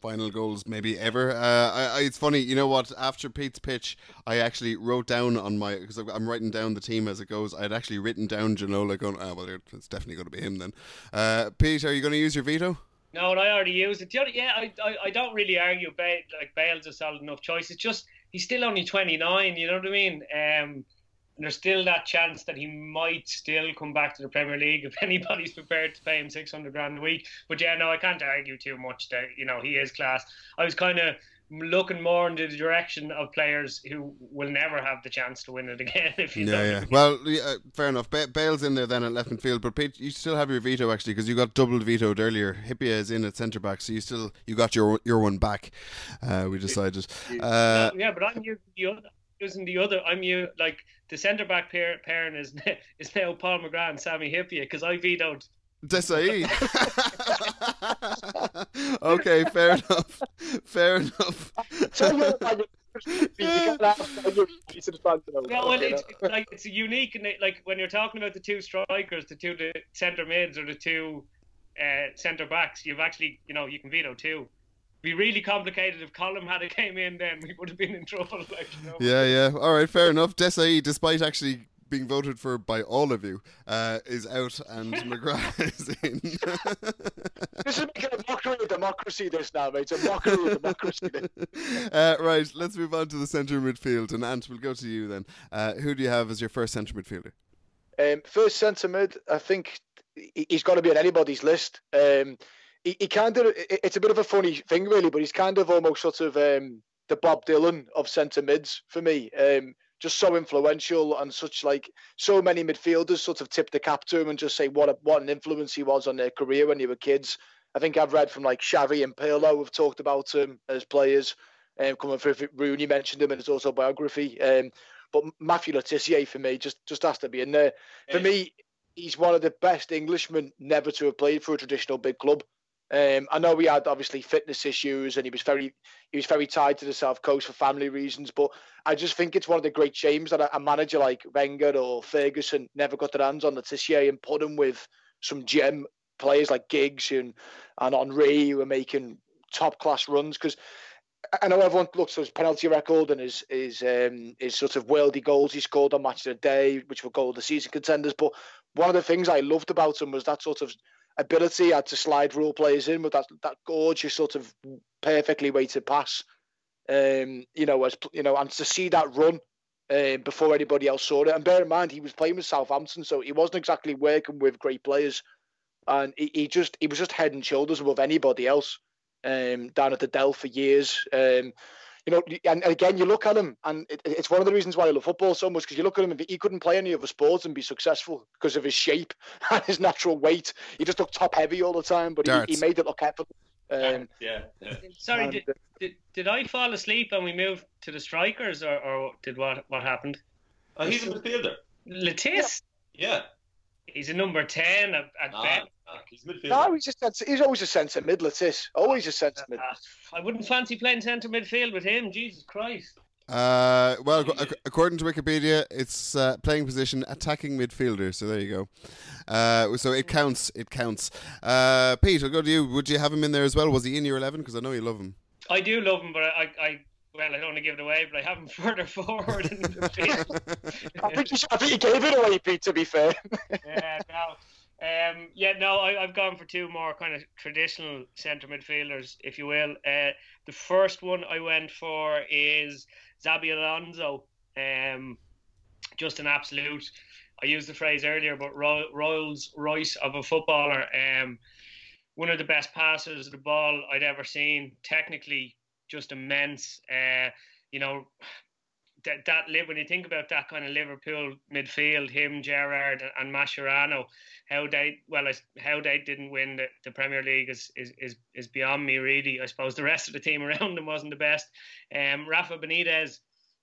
final goals maybe ever. Uh, I, I, it's funny, you know what? After Pete's pitch, I actually wrote down on my because I'm writing down the team as it goes. I'd actually written down Ginola going. Ah, well, it's definitely going to be him then. Uh, Pete, are you going to use your veto? No, I already used it. Yeah, I, I, I don't really argue. Bale, like Bale's a solid enough choice. It's just he's still only 29. You know what I mean? Um, and there's still that chance that he might still come back to the Premier League if anybody's prepared to pay him 600 grand a week. But yeah, no, I can't argue too much that, you know, he is class. I was kind of looking more in the direction of players who will never have the chance to win it again. If you yeah, yeah. Well, yeah, fair enough. Ba- Bale's in there then at left midfield, but Pete, you still have your veto actually because you got double vetoed earlier. Hyypiä is in at centre back, so you still you got your your one back. Uh, we decided. Uh, yeah, but I'm the other. Using the other, I'm you like the centre back pair, pairing is is now Paul McGrath and Sami Hyypiä because I vetoed Desailly. okay, fair enough. Fair enough. no, well, it's, it's like it's unique, and it, like when you're talking about the two strikers, the two the centre mids or the two uh, centre backs, you've actually you know you can veto two be really complicated if Colm had it came in. Then we would have been in trouble. Like, you know? Yeah, yeah. All right, fair enough. Desailly despite actually being voted for by all of you, uh, is out, and McGrath is in. this is making a mockery of democracy. This now, mate. It's a mockery of democracy. Uh, right, let's move on to the centre midfield, and Ant, we'll go to you then. Uh, who do you have as your first centre midfielder? Um, first centre mid, I think he's got to be on anybody's list. Um, he, he kind of it's a bit of a funny thing really, but he's kind of almost sort of um, the Bob Dylan of centre mids for me. Um, just so influential and such like so many midfielders sort of tip the cap to him and just say what a, what an influence he was on their career when they were kids. I think I've read from like Xavi and Pirlo have talked about him as players. Um, coming through, Rooney mentioned him in his autobiography. Um, but Matthew Le Tissier for me just just has to be in there. For me, he's one of the best Englishmen never to have played for a traditional big club. Um, I know he had obviously fitness issues and he was very he was very tied to the South Coast for family reasons. But I just think it's one of the great shames that a, a manager like Wenger or Ferguson never got their hands on Le Tissier and put him with some gem players like Giggs and and Henry who are making top class runs because I know everyone looks at his penalty record and his his um, his sort of worldy goals he scored on match of the day, which were goal of the season contenders. But one of the things I loved about him was that sort of ability had to slide rule players in with that that gorgeous sort of perfectly weighted pass. Um, you know, as you know, and to see that run um, before anybody else saw it. And bear in mind, he was playing with Southampton, so he wasn't exactly working with great players, and he, he just he was just head and shoulders above anybody else um, down at the Dell for years. Um, you know, and, again, you look at him, and it, it's one of the reasons why I love football so much because you look at him, he couldn't play any other sports and be successful because of his shape and his natural weight. He just looked top heavy all the time, but he, he, made it look effortless. Um, yeah, yeah. Sorry, and, did, uh, did, did I fall asleep and we moved to the strikers, or, or did what what happened? Oh, he's a midfielder. Le Tiss? Yeah. He's a number 10 at, at ah, best. He's midfielder. No, he's, a he's always a centre mid, Le Tiss. Always a centre mid. Uh, I wouldn't fancy playing centre midfield with him. Jesus Christ. Uh, well, according to Wikipedia, it's uh, playing position attacking midfielder. So there you go. Uh, so it counts. It counts. Uh, Pete, I'll go to you. Would you have him in there as well? Was he in your eleven? Because I know you love him. I do love him, but I, I well, I don't want to give it away, but I have him further forward in the. I think you, I think you gave it away, Pete. To be fair. yeah, no. Um, yeah, no, I, have gone for two more kind of traditional centre midfielders, if you will. Uh, the first one I went for is Xabi Alonso. Um, just an absolute. I used the phrase earlier, but Rolls Royce of a footballer. Um, one of the best passers of the ball I'd ever seen. Technically, just immense. Uh, you know, that that when you think about that kind of Liverpool midfield, him, Gerrard, and Mascherano, how they well, how they didn't win the, the Premier League is, is is is beyond me really. I suppose the rest of the team around them wasn't the best. Um, Rafa Benitez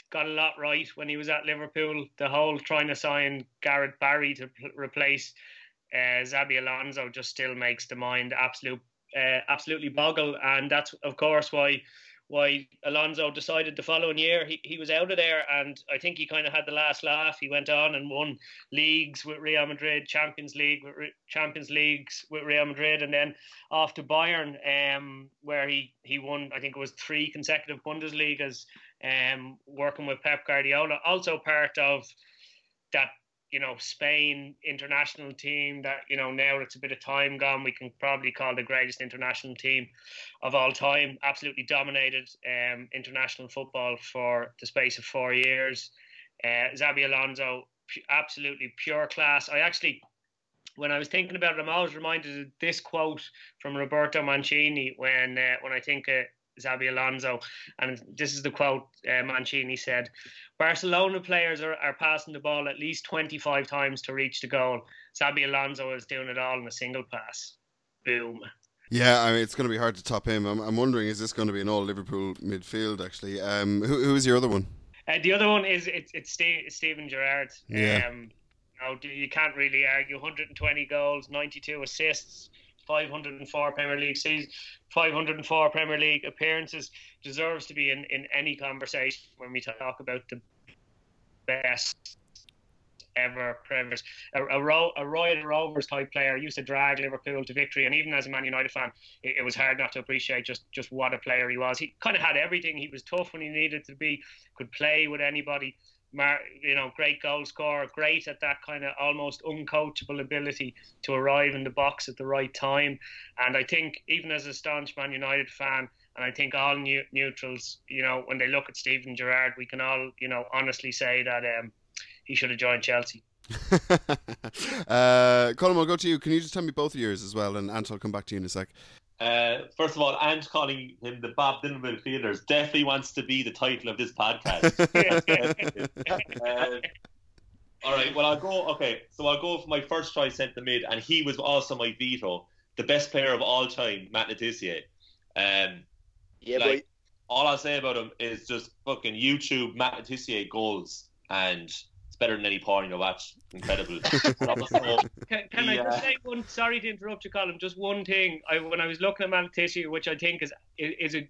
got a lot right when he was at Liverpool. The whole trying to sign Gareth Barry to pl- replace uh, Xabi Alonso just still makes the mind absolute uh, absolutely boggle, and that's of course why why Alonso decided the following year he, he was out of there and I think he kind of had the last laugh. He went on and won leagues with Real Madrid, Champions League with Champions Leagues with Real Madrid, and then off to Bayern, um, where he he won I think it was three consecutive Bundesligas, um, working with Pep Guardiola. Also part of that you know Spain international team that you know now it's a bit of time gone we can probably call the greatest international team of all time absolutely dominated um, international football for the space of four years uh, Xabi Alonso absolutely pure class I actually when I was thinking about it I'm always reminded of this quote from Roberto Mancini when uh, when I think uh, Xabi Alonso. And this is the quote uh, Mancini said Barcelona players are, are passing the ball at least 25 times to reach the goal. Xabi Alonso is doing it all in a single pass. Boom. Yeah, I mean, it's going to be hard to top him. I'm, I'm wondering, is this going to be an all Liverpool midfield, actually? Um, who, who is your other one? Uh, the other one is it's, it's Steve, Steven Gerrard. Yeah. Um, you, know, you can't really argue 120 goals, 92 assists. 504 Premier League seasons, 504 Premier League appearances, deserves to be in, in any conversation when we talk about the best ever Premiers. A, a, a Royal Rovers type player used to drag Liverpool to victory, and even as a Man United fan, it, it, was hard not to appreciate just just what a player he was. He kind of had everything. He was tough when he needed to be, could play with anybody you know, great goal scorer, great at that kind of almost uncoachable ability to arrive in the box at the right time. And I think even as a staunch Man United fan, and I think all new, neutrals, you know, when they look at Steven Gerrard, we can all, you know, honestly say that um, he should have joined Chelsea. uh, Colm, I'll go to you. Can you just tell me both of yours as well? And Ant, I'll come back to you in a sec. Uh, first of all, Ant calling him the Bob Dylan midfielders definitely wants to be the title of this podcast. uh, all right, well, I'll go. Okay, so I'll go for my first choice centre mid, and he was also my veto. The best player of all time, Matt Le Tissier. Um, Yeah, like, all I'll say about him is just fucking YouTube Matt Le Tissier goals, and it's better than any porn you watch. Incredible. And also, Can, can I Yeah. just say one? Sorry to interrupt you, Colm. Just one thing. I, when I was looking at Maltese, which I think is is a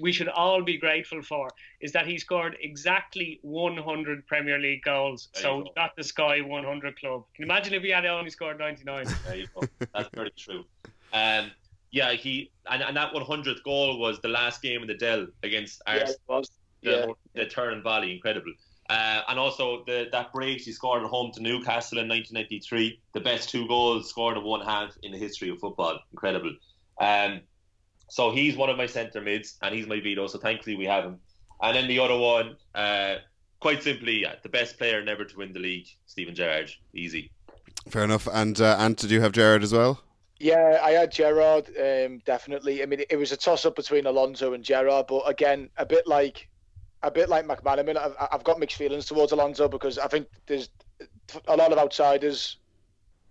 we should all be grateful for, is that he scored exactly 100 Premier League goals. There so you he go. got the Sky 100 club. Can you imagine if he had only scored 99? There you go. That's very true. Um, yeah, he and, and that 100th goal was the last game in the Dell against yeah, it was. the, Yeah. the Turn Valley, incredible. Uh, and also the that brace he scored at home to Newcastle in 1993, the best two goals scored in one half in the history of football, incredible. Um, so he's one of my centre mids, and he's my veto. So thankfully we have him. And then the other one, uh, quite simply, yeah, the best player never to win the league, Steven Gerrard, easy. Fair enough. And uh, Ant, did you have Gerrard as well? Yeah, I had Gerrard, um, definitely. I mean, it was a toss up between Alonso and Gerrard, but again, a bit like a bit like McManaman. I've, I've got mixed feelings towards Alonso because I think there's a lot of outsiders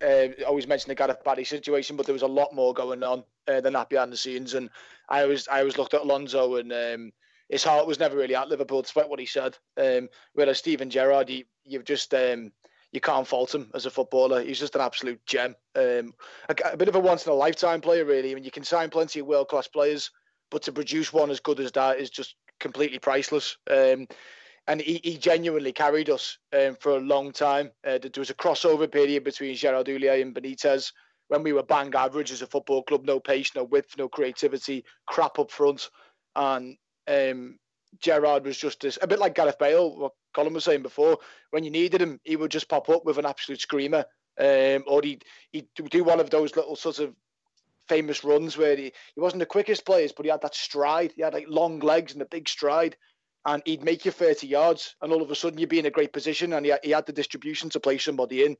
uh, always mention the Gareth Barry situation, but there was a lot more going on uh, than that behind the scenes. And I always I always looked at Alonso and um, his heart was never really at Liverpool, despite what he said. Um, whereas Steven Gerrard, he, you've just um, you can't fault him as a footballer. He's just an absolute gem. Um, a, a bit of a once in a lifetime player, really. I mean, you can sign plenty of world class players, but to produce one as good as that is just completely priceless. Um, and he, he genuinely carried us um, for a long time. Uh, there was a crossover period between Gerard Houllier and Benitez when we were bang average as a football club, no pace, no width, no creativity, crap up front. And um, Gerrard was just this, a bit like Gareth Bale, what Colm was saying before. When you needed him, he would just pop up with an absolute screamer. Um, or he'd, he'd do one of those little sort of famous runs where he, he wasn't the quickest players, but he had that stride. He had like long legs and a big stride. And he'd make you 30 yards, and all of a sudden you'd be in a great position. And he, he had the distribution to play somebody in.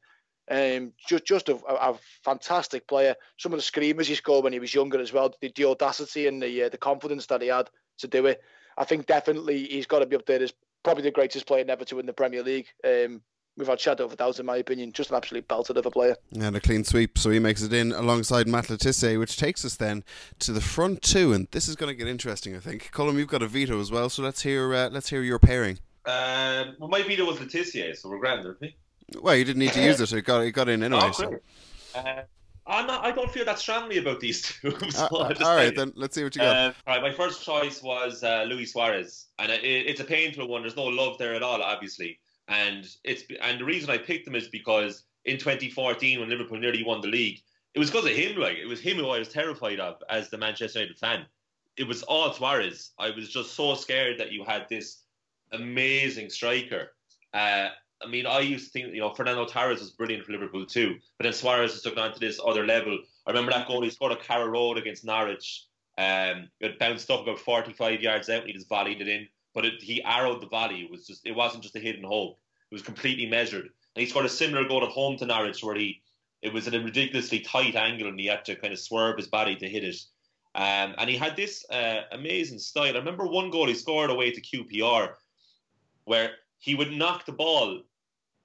Um, just just a, a, fantastic player. Some of the screamers he scored when he was younger as well. The, the audacity and the uh, the confidence that he had to do it. I think definitely he's got to be up there as probably the greatest player never to win the Premier League. Um, without shadow of a doubt, in my opinion, just an absolute belter of a player. And a clean sweep, so he makes it in alongside Matt Le Tissier, which takes us then to the front two, and this is going to get interesting, I think. Colm, you've got a veto as well, so let's hear uh, let's hear your pairing. Um, well, my veto was Le Tissier, so we're grand, aren't we? Well, you didn't need to use it; it got it got in anyway. Oh, so. Uh, I'm not, I don't feel that strongly about these two. so Uh, I uh, all right, then let's see what you got. Uh, all right, my first choice was uh, Luis Suarez, and it, it's a painful one. There's no love there at all, obviously, and it's and the reason I picked him is because in 2014 when Liverpool nearly won the league, it was because of him. Like it was him who I was terrified of as the Manchester United fan. It was all Suarez. I was just so scared that you had this amazing striker. Uh, I mean, I used to think, you know, Fernando Torres was brilliant for Liverpool too, but then Suarez has took on to this other level. I remember that goal he scored at Carrow Road against Norwich. Um, it bounced up about 45 yards out and he just volleyed it in. But it, he arrowed the volley. It was just, it wasn't just a hidden hope. It was completely measured. And he scored a similar goal at home to Norwich where he, it was at a ridiculously tight angle and he had to kind of swerve his body to hit it. Um, and he had this uh, amazing style. I remember one goal he scored away to QPR where he would knock the ball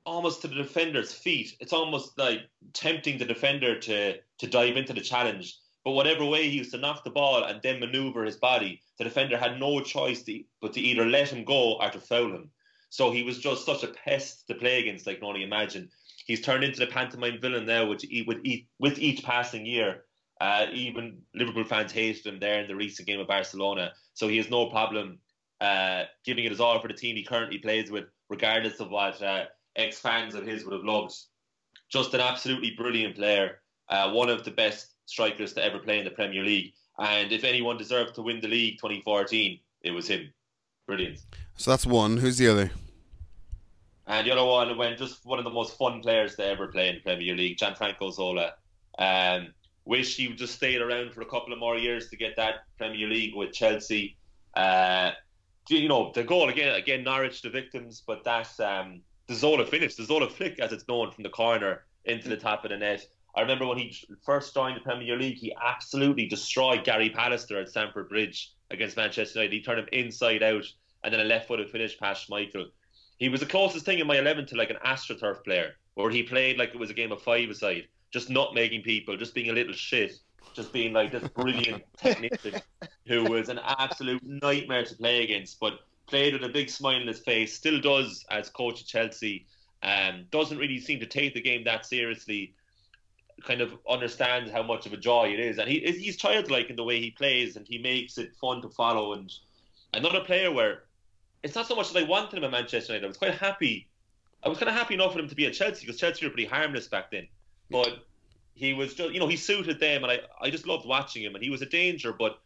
almost to the defender's feet. It's almost like tempting the defender to to dive into the challenge. But whatever way he used to knock the ball and then maneuver his body, the defender had no choice to, but to either let him go or to foul him. So he was just such a pest to play against, like can only imagine. He's turned into the pantomime villain now, which he, with each, with each passing year. Uh, even Liverpool fans hated him there in the recent game of Barcelona. So he has no problem uh, giving it his all for the team he currently plays with, regardless of what uh, ex fans of his would have loved. Just an absolutely brilliant player, uh, one of the best strikers to ever play in the Premier League. And if anyone deserved to win the league 2014, it was him. Brilliant. So that's one. Who's the other? And the other one went just one of the most fun players to ever play in the Premier League, Gianfranco Zola. Um, wish he would just stayed around for a couple of more years to get that Premier League with Chelsea. Uh, you know, the goal again, again, Norwich the victims, but that um, the Zola finish, the Zola flick, as it's known from the corner into the top of the net. I remember when he first joined the Premier League, he absolutely destroyed Gary Pallister at Stamford Bridge against Manchester United. He turned him inside out and then a left footed finish past Michael. He was the closest thing in my 11 to like an AstroTurf player, where he played like it was a game of five aside, just not making people, just being a little shit, just being like this brilliant technician who was an absolute nightmare to play against, but played with a big smile on his face, still does as coach at Chelsea, um, doesn't really seem to take the game that seriously, kind of understands how much of a joy it is, and he he's childlike in the way he plays, and he makes it fun to follow. And another player where it's not so much that I wanted him at Manchester United. I was quite happy. I was kind of happy enough for him to be at Chelsea because Chelsea were pretty harmless back then. But he was just, you know, he suited them, and I, I just loved watching him. And he was a danger, but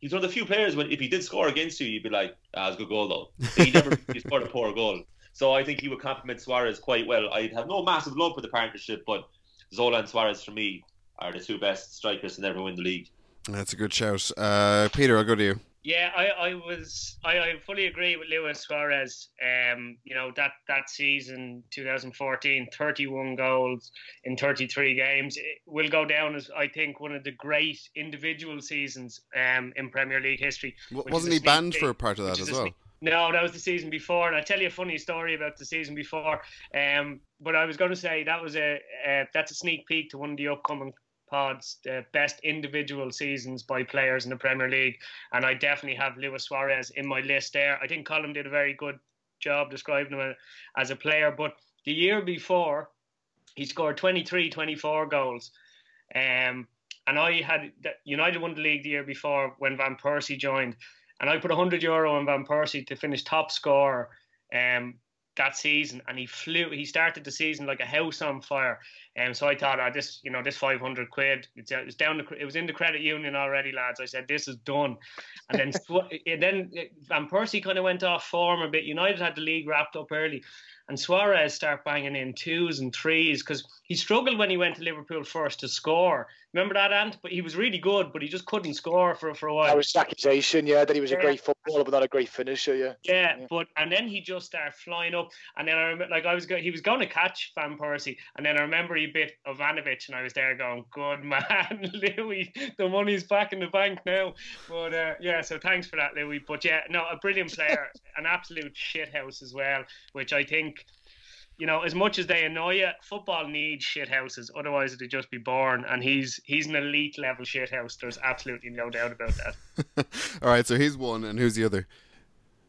he's one of the few players when if he did score against you, you'd be like, ah, it's a good goal though. he never he scored a poor goal. So I think he would complement Suarez quite well. I'd have no massive love for the partnership, but Zola and Suarez for me are the two best strikers to never win the league. That's a good shout. Uh, Peter, I'll go to you. Yeah, I, I was I, I fully agree with Luis Suarez. Um, you know that that season 2014, 31 goals in 33 games it will go down as I think one of the great individual seasons um, in Premier League history. Wasn't he banned for a part of that as well? No, that was the season before, and I'll tell you a funny story about the season before. Um, but I was going to say that was a uh, that's a sneak peek to one of the upcoming pods, the best individual seasons by players in the Premier League, and I definitely have Luis Suarez in my list there. I think Colm did a very good job describing him as a player, but the year before, he scored 23, 24 goals. Um, and I had United won the league the year before when Van Persie joined, and I put 100 euro on Van Persie to finish top scorer um, that season, and he flew. He started the season like a house on fire, and um, so I thought, oh, this, you know, this 500 quid, it's, uh, it's down. The, it was in the credit union already, lads. I said, this is done, and then and then Van Persie kind of went off form a bit. United had the league wrapped up early, and Suarez start banging in twos and threes because he struggled when he went to Liverpool first to score. Remember that, Ant? But he was really good, but he just couldn't score for for a while. That was accusation, yeah, that he was yeah. a great footballer but not a great finisher, yeah. yeah. yeah. but and then he just started flying up, and then I remember, like I was, go- he was going to catch Van Persie, and then I remember he bit Ivanovic, and I was there going, "Good man, Luis, the money's back in the bank now." But uh, yeah, so thanks for that, Luis. But yeah, no, a brilliant player, an absolute shithouse as well, which I think you know, as much as they annoy you, football needs shithouses. Otherwise, it'd just be boring. And he's he's an elite level shithouse. There's absolutely no doubt about that. All right, so he's one, and who's the other?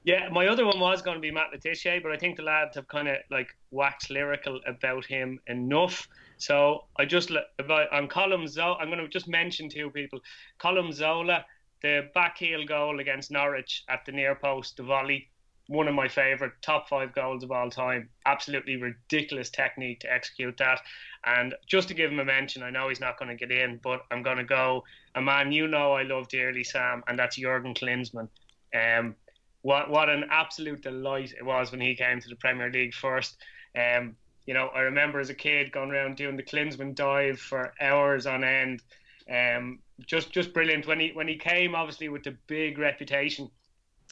Yeah, my other one was going to be Matt Le Tissier, but I think the lads have kind of like waxed lyrical about him enough. So I just about on Colm Zola. I'm going to just mention two people. Colm Zola, the back heel goal against Norwich at the near post, the volley one of my favorite top five goals of all time. Absolutely ridiculous technique to execute that. And just to give him a mention, I know he's not going to get in, but I'm going to go a man you know I love dearly, Sam, and that's Jurgen Klinsmann. Um, what what an absolute delight it was when he came to the Premier League first. Um, you know, I remember as a kid going around doing the Klinsmann dive for hours on end. Um, just just brilliant when he when he came, obviously with the big reputation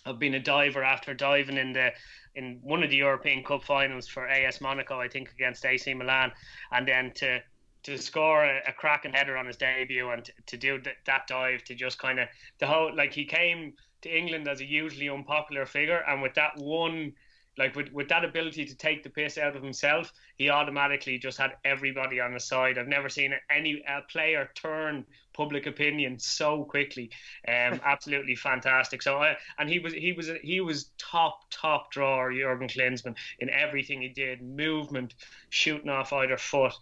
of being a diver after diving in the in one of the European Cup finals for AS Monaco, I think against AC Milan, and then to to score a, a cracking header on his debut and to, to do th- that dive to just kind of the whole like he came to England as a hugely unpopular figure, and with that one like with, with that ability to take the piss out of himself, he automatically just had everybody on his side. I've never seen any player turn public opinion so quickly. Um, absolutely fantastic. So, uh, and he was he was he was top top drawer Jurgen Klinsmann in everything he did, movement, shooting off either foot.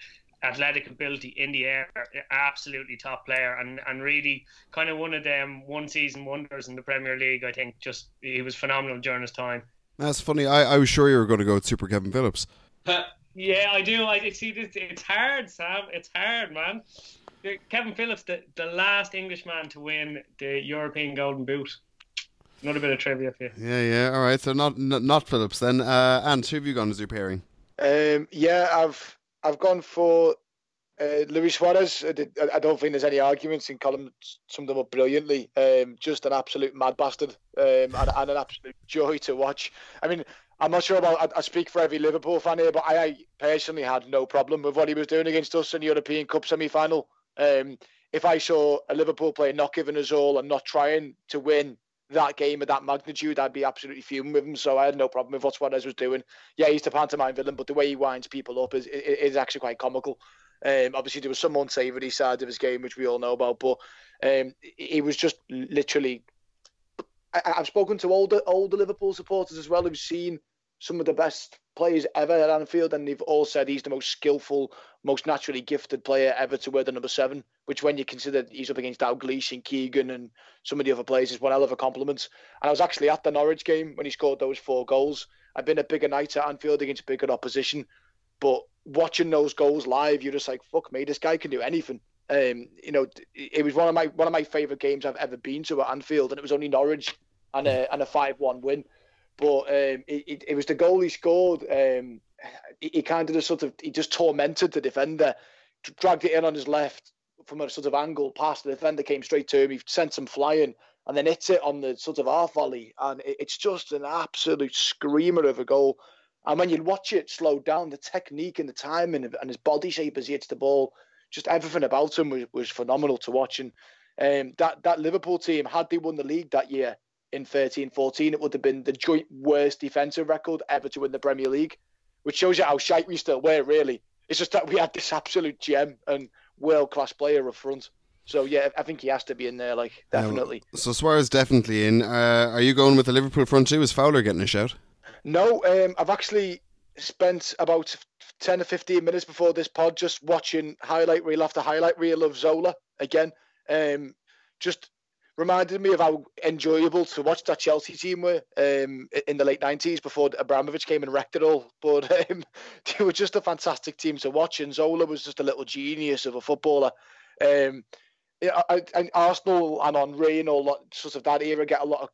Athletic ability in the air, absolutely top player, and and really kind of one of them one season wonders in the Premier League. I think just he was phenomenal during his time. That's funny. I, I was sure you were going to go with Super Kevin Phillips. yeah, I do. I see this. It's hard, Sam. It's hard, man. Kevin Phillips, the, the last Englishman to win the European Golden Boot. Not a bit of trivia for you. Yeah, yeah. All right. So not not, not Phillips then. Uh, and who have you gone as your pairing? Um, yeah, I've I've gone for Uh, Luis Suarez, I, I, don't think there's any arguments in Colm summed them up brilliantly. Um, just an absolute mad bastard um, and, and, an absolute joy to watch. I mean, I'm not sure about, I, I, speak for every Liverpool fan here, but I, I, personally had no problem with what he was doing against us in the European Cup semi final. Um, if I saw a Liverpool player not giving us all and not trying to win that game of that magnitude, I'd be absolutely fuming with him. So I had no problem with what Suarez was doing. Yeah, he's the pantomime villain, but the way he winds people up is is actually quite comical. Um, obviously, there was some unsavoury side of his game, which we all know about, but um, he was just literally. I, have spoken to older older Liverpool supporters as well who've seen some of the best players ever at Anfield, and they've all said he's the most skillful, most naturally gifted player ever to wear the number seven. Which, when you consider he's up against Dalglish and Keegan and some of the other players, is one hell of a compliment. And I was actually at the Norwich game when he scored those four goals. I've been a bigger night at Anfield against bigger opposition, but watching those goals live, you're just like, fuck me, this guy can do anything. Um, you know, it was one of my one of my favourite games I've ever been to at Anfield, and it was only Norwich and a and a five one win. But um, it, it, was the goal he scored. Um, he, kind of just sort of he just tormented the defender, dragged it in on his left from a sort of angle past the defender came straight to him. He sent him flying and then hits it on the sort of half volley, and it, it's just an absolute screamer of a goal. And when you watch it slow down, the technique and the timing and his body shape as he hits the ball, just everything about him was, was phenomenal to watch. And um, that that Liverpool team, had they won the league that year in 13-14, it would have been the joint worst defensive record ever to win the Premier League, which shows you how shite we still were. Really, it's just that we had this absolute gem and world class player up front. So yeah, I think he has to be in there, like definitely. so Suarez definitely in. Uh, are you going with the Liverpool front too? Is Fowler getting a shout? No, um, I've actually spent about 10 or 15 minutes before this pod just watching highlight reel after highlight reel of Zola again. Um, just reminded me of how enjoyable to watch that Chelsea team were um, in the late 90s before Abramovich came and wrecked it all. But um, they were just a fantastic team to watch, and Zola was just a little genius of a footballer. Um, I, Arsenal and Henry and all that, sort of that era get a lot of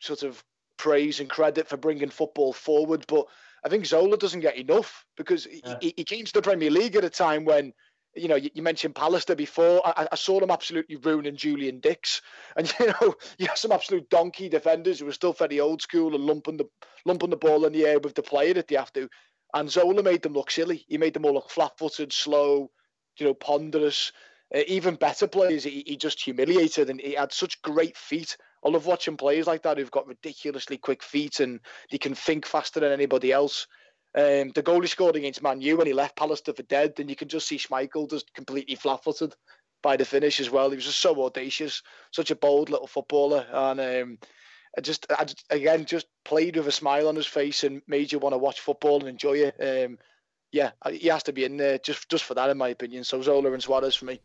sort of praise and credit for bringing football forward, but I think Zola doesn't get enough because yeah. he, he came to the Premier League at a time when you know, you, you mentioned Pallister before. I, I, saw them absolutely ruining Julian Dicks, and you know, you have some absolute donkey defenders who are still very old school and lumping the lumping the ball in the air with the player that they have to. And Zola made them look silly. He made them all look flat-footed, slow, you know, ponderous. Uh, even better players, he, he just humiliated, and he had such great feet. I love watching players like that who've got ridiculously quick feet and they can think faster than anybody else. Um, the goal he scored against Man U when he left Pallister for dead, then you can just see Schmeichel just completely flat-footed by the finish as well. He was just so audacious, such a bold little footballer, and um, I just, I just, again, just played with a smile on his face and made you want to watch football and enjoy it. Um, yeah, he has to be in there just, just for that, in my opinion. So Zola and Suarez for me.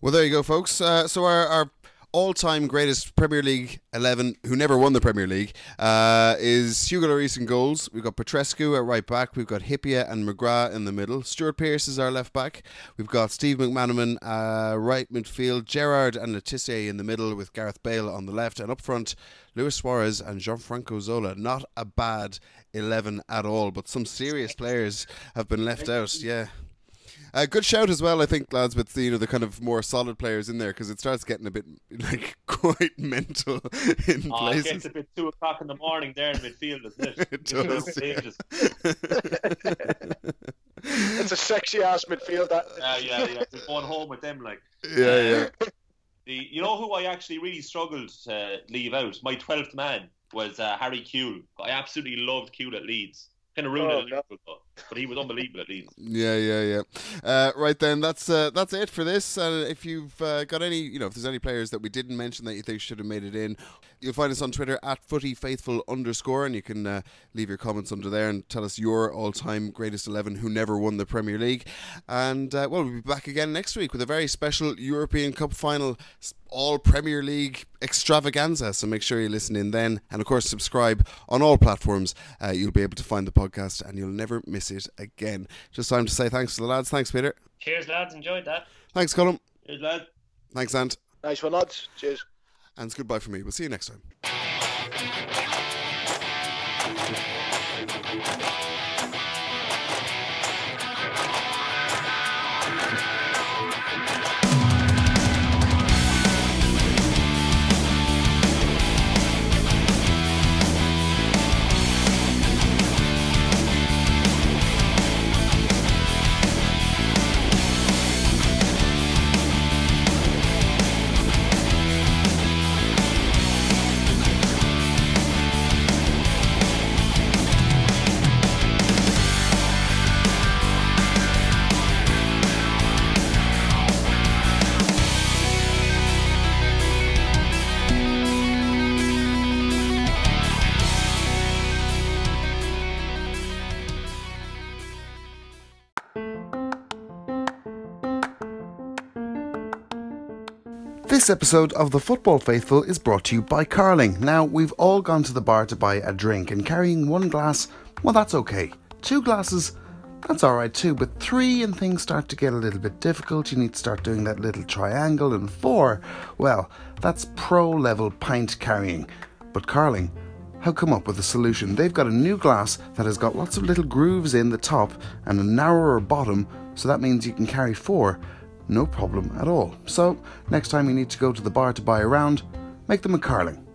Well, there you go, folks. Uh, so our, our all-time greatest Premier League eleven who never won the Premier League uh, is Hugo Lloris in goals. We've got Petrescu at right back. We've got Hyypiä and McGrath in the middle. Stuart Pearce is our left back. We've got Steve McManaman uh, right midfield. Gerrard and Le Tissier in the middle with Gareth Bale on the left, and up front Luis Suarez and Gianfranco Zola. Not a bad eleven at all, but some serious players have been left out. Yeah. Uh, good shout as well, I think, lads, with the, you know the kind of more solid players in there because it starts getting a bit like quite mental in oh, places. It gets a bit two o'clock in the morning there in midfield, doesn't it? it does. it's a sexy ass midfield. That. Uh, yeah, yeah. Just going home with them, like. Yeah, yeah. The, you know who I actually really struggled to leave out? My twelfth man was uh, Harry Kewell. I absolutely loved Kewell at Leeds. Kind of ruined oh, it, no. But, he was unbelievable at Leeds. Yeah, yeah, yeah. Uh, right then, that's uh, that's it for this. Uh, if you've uh, got any, you know, if there's any players that we didn't mention that you think should have made it in, you'll find us on Twitter at footyfaithful underscore, and you can uh, leave your comments under there and tell us your all-time greatest eleven who never won the Premier League. And uh, well, we'll be back again next week with a very special European Cup final all Premier League extravaganza. So make sure you listen in then. And of course, subscribe on all platforms. You'll be able to find the podcast and you'll never miss it again. Just time to say thanks to the lads. Thanks, Peter. Cheers, lads. Enjoyed that. Thanks, Colm. Cheers, lads. Thanks, Ant. Nice one, lads. Cheers. And it's goodbye for me. We'll see you next time. This episode of The Football Faithful is brought to you by Carling. Now, we've all gone to the bar to buy a drink, and carrying one glass, well, that's okay. Two glasses, that's alright too, but three and things start to get a little bit difficult. You need to start doing that little triangle, and four, well, that's pro level pint carrying. But Carling have come up with a solution. They've got a new glass that has got lots of little grooves in the top and a narrower bottom, so that means you can carry four no problem at all. So, next time you need to go to the bar to buy a round, make them a carling.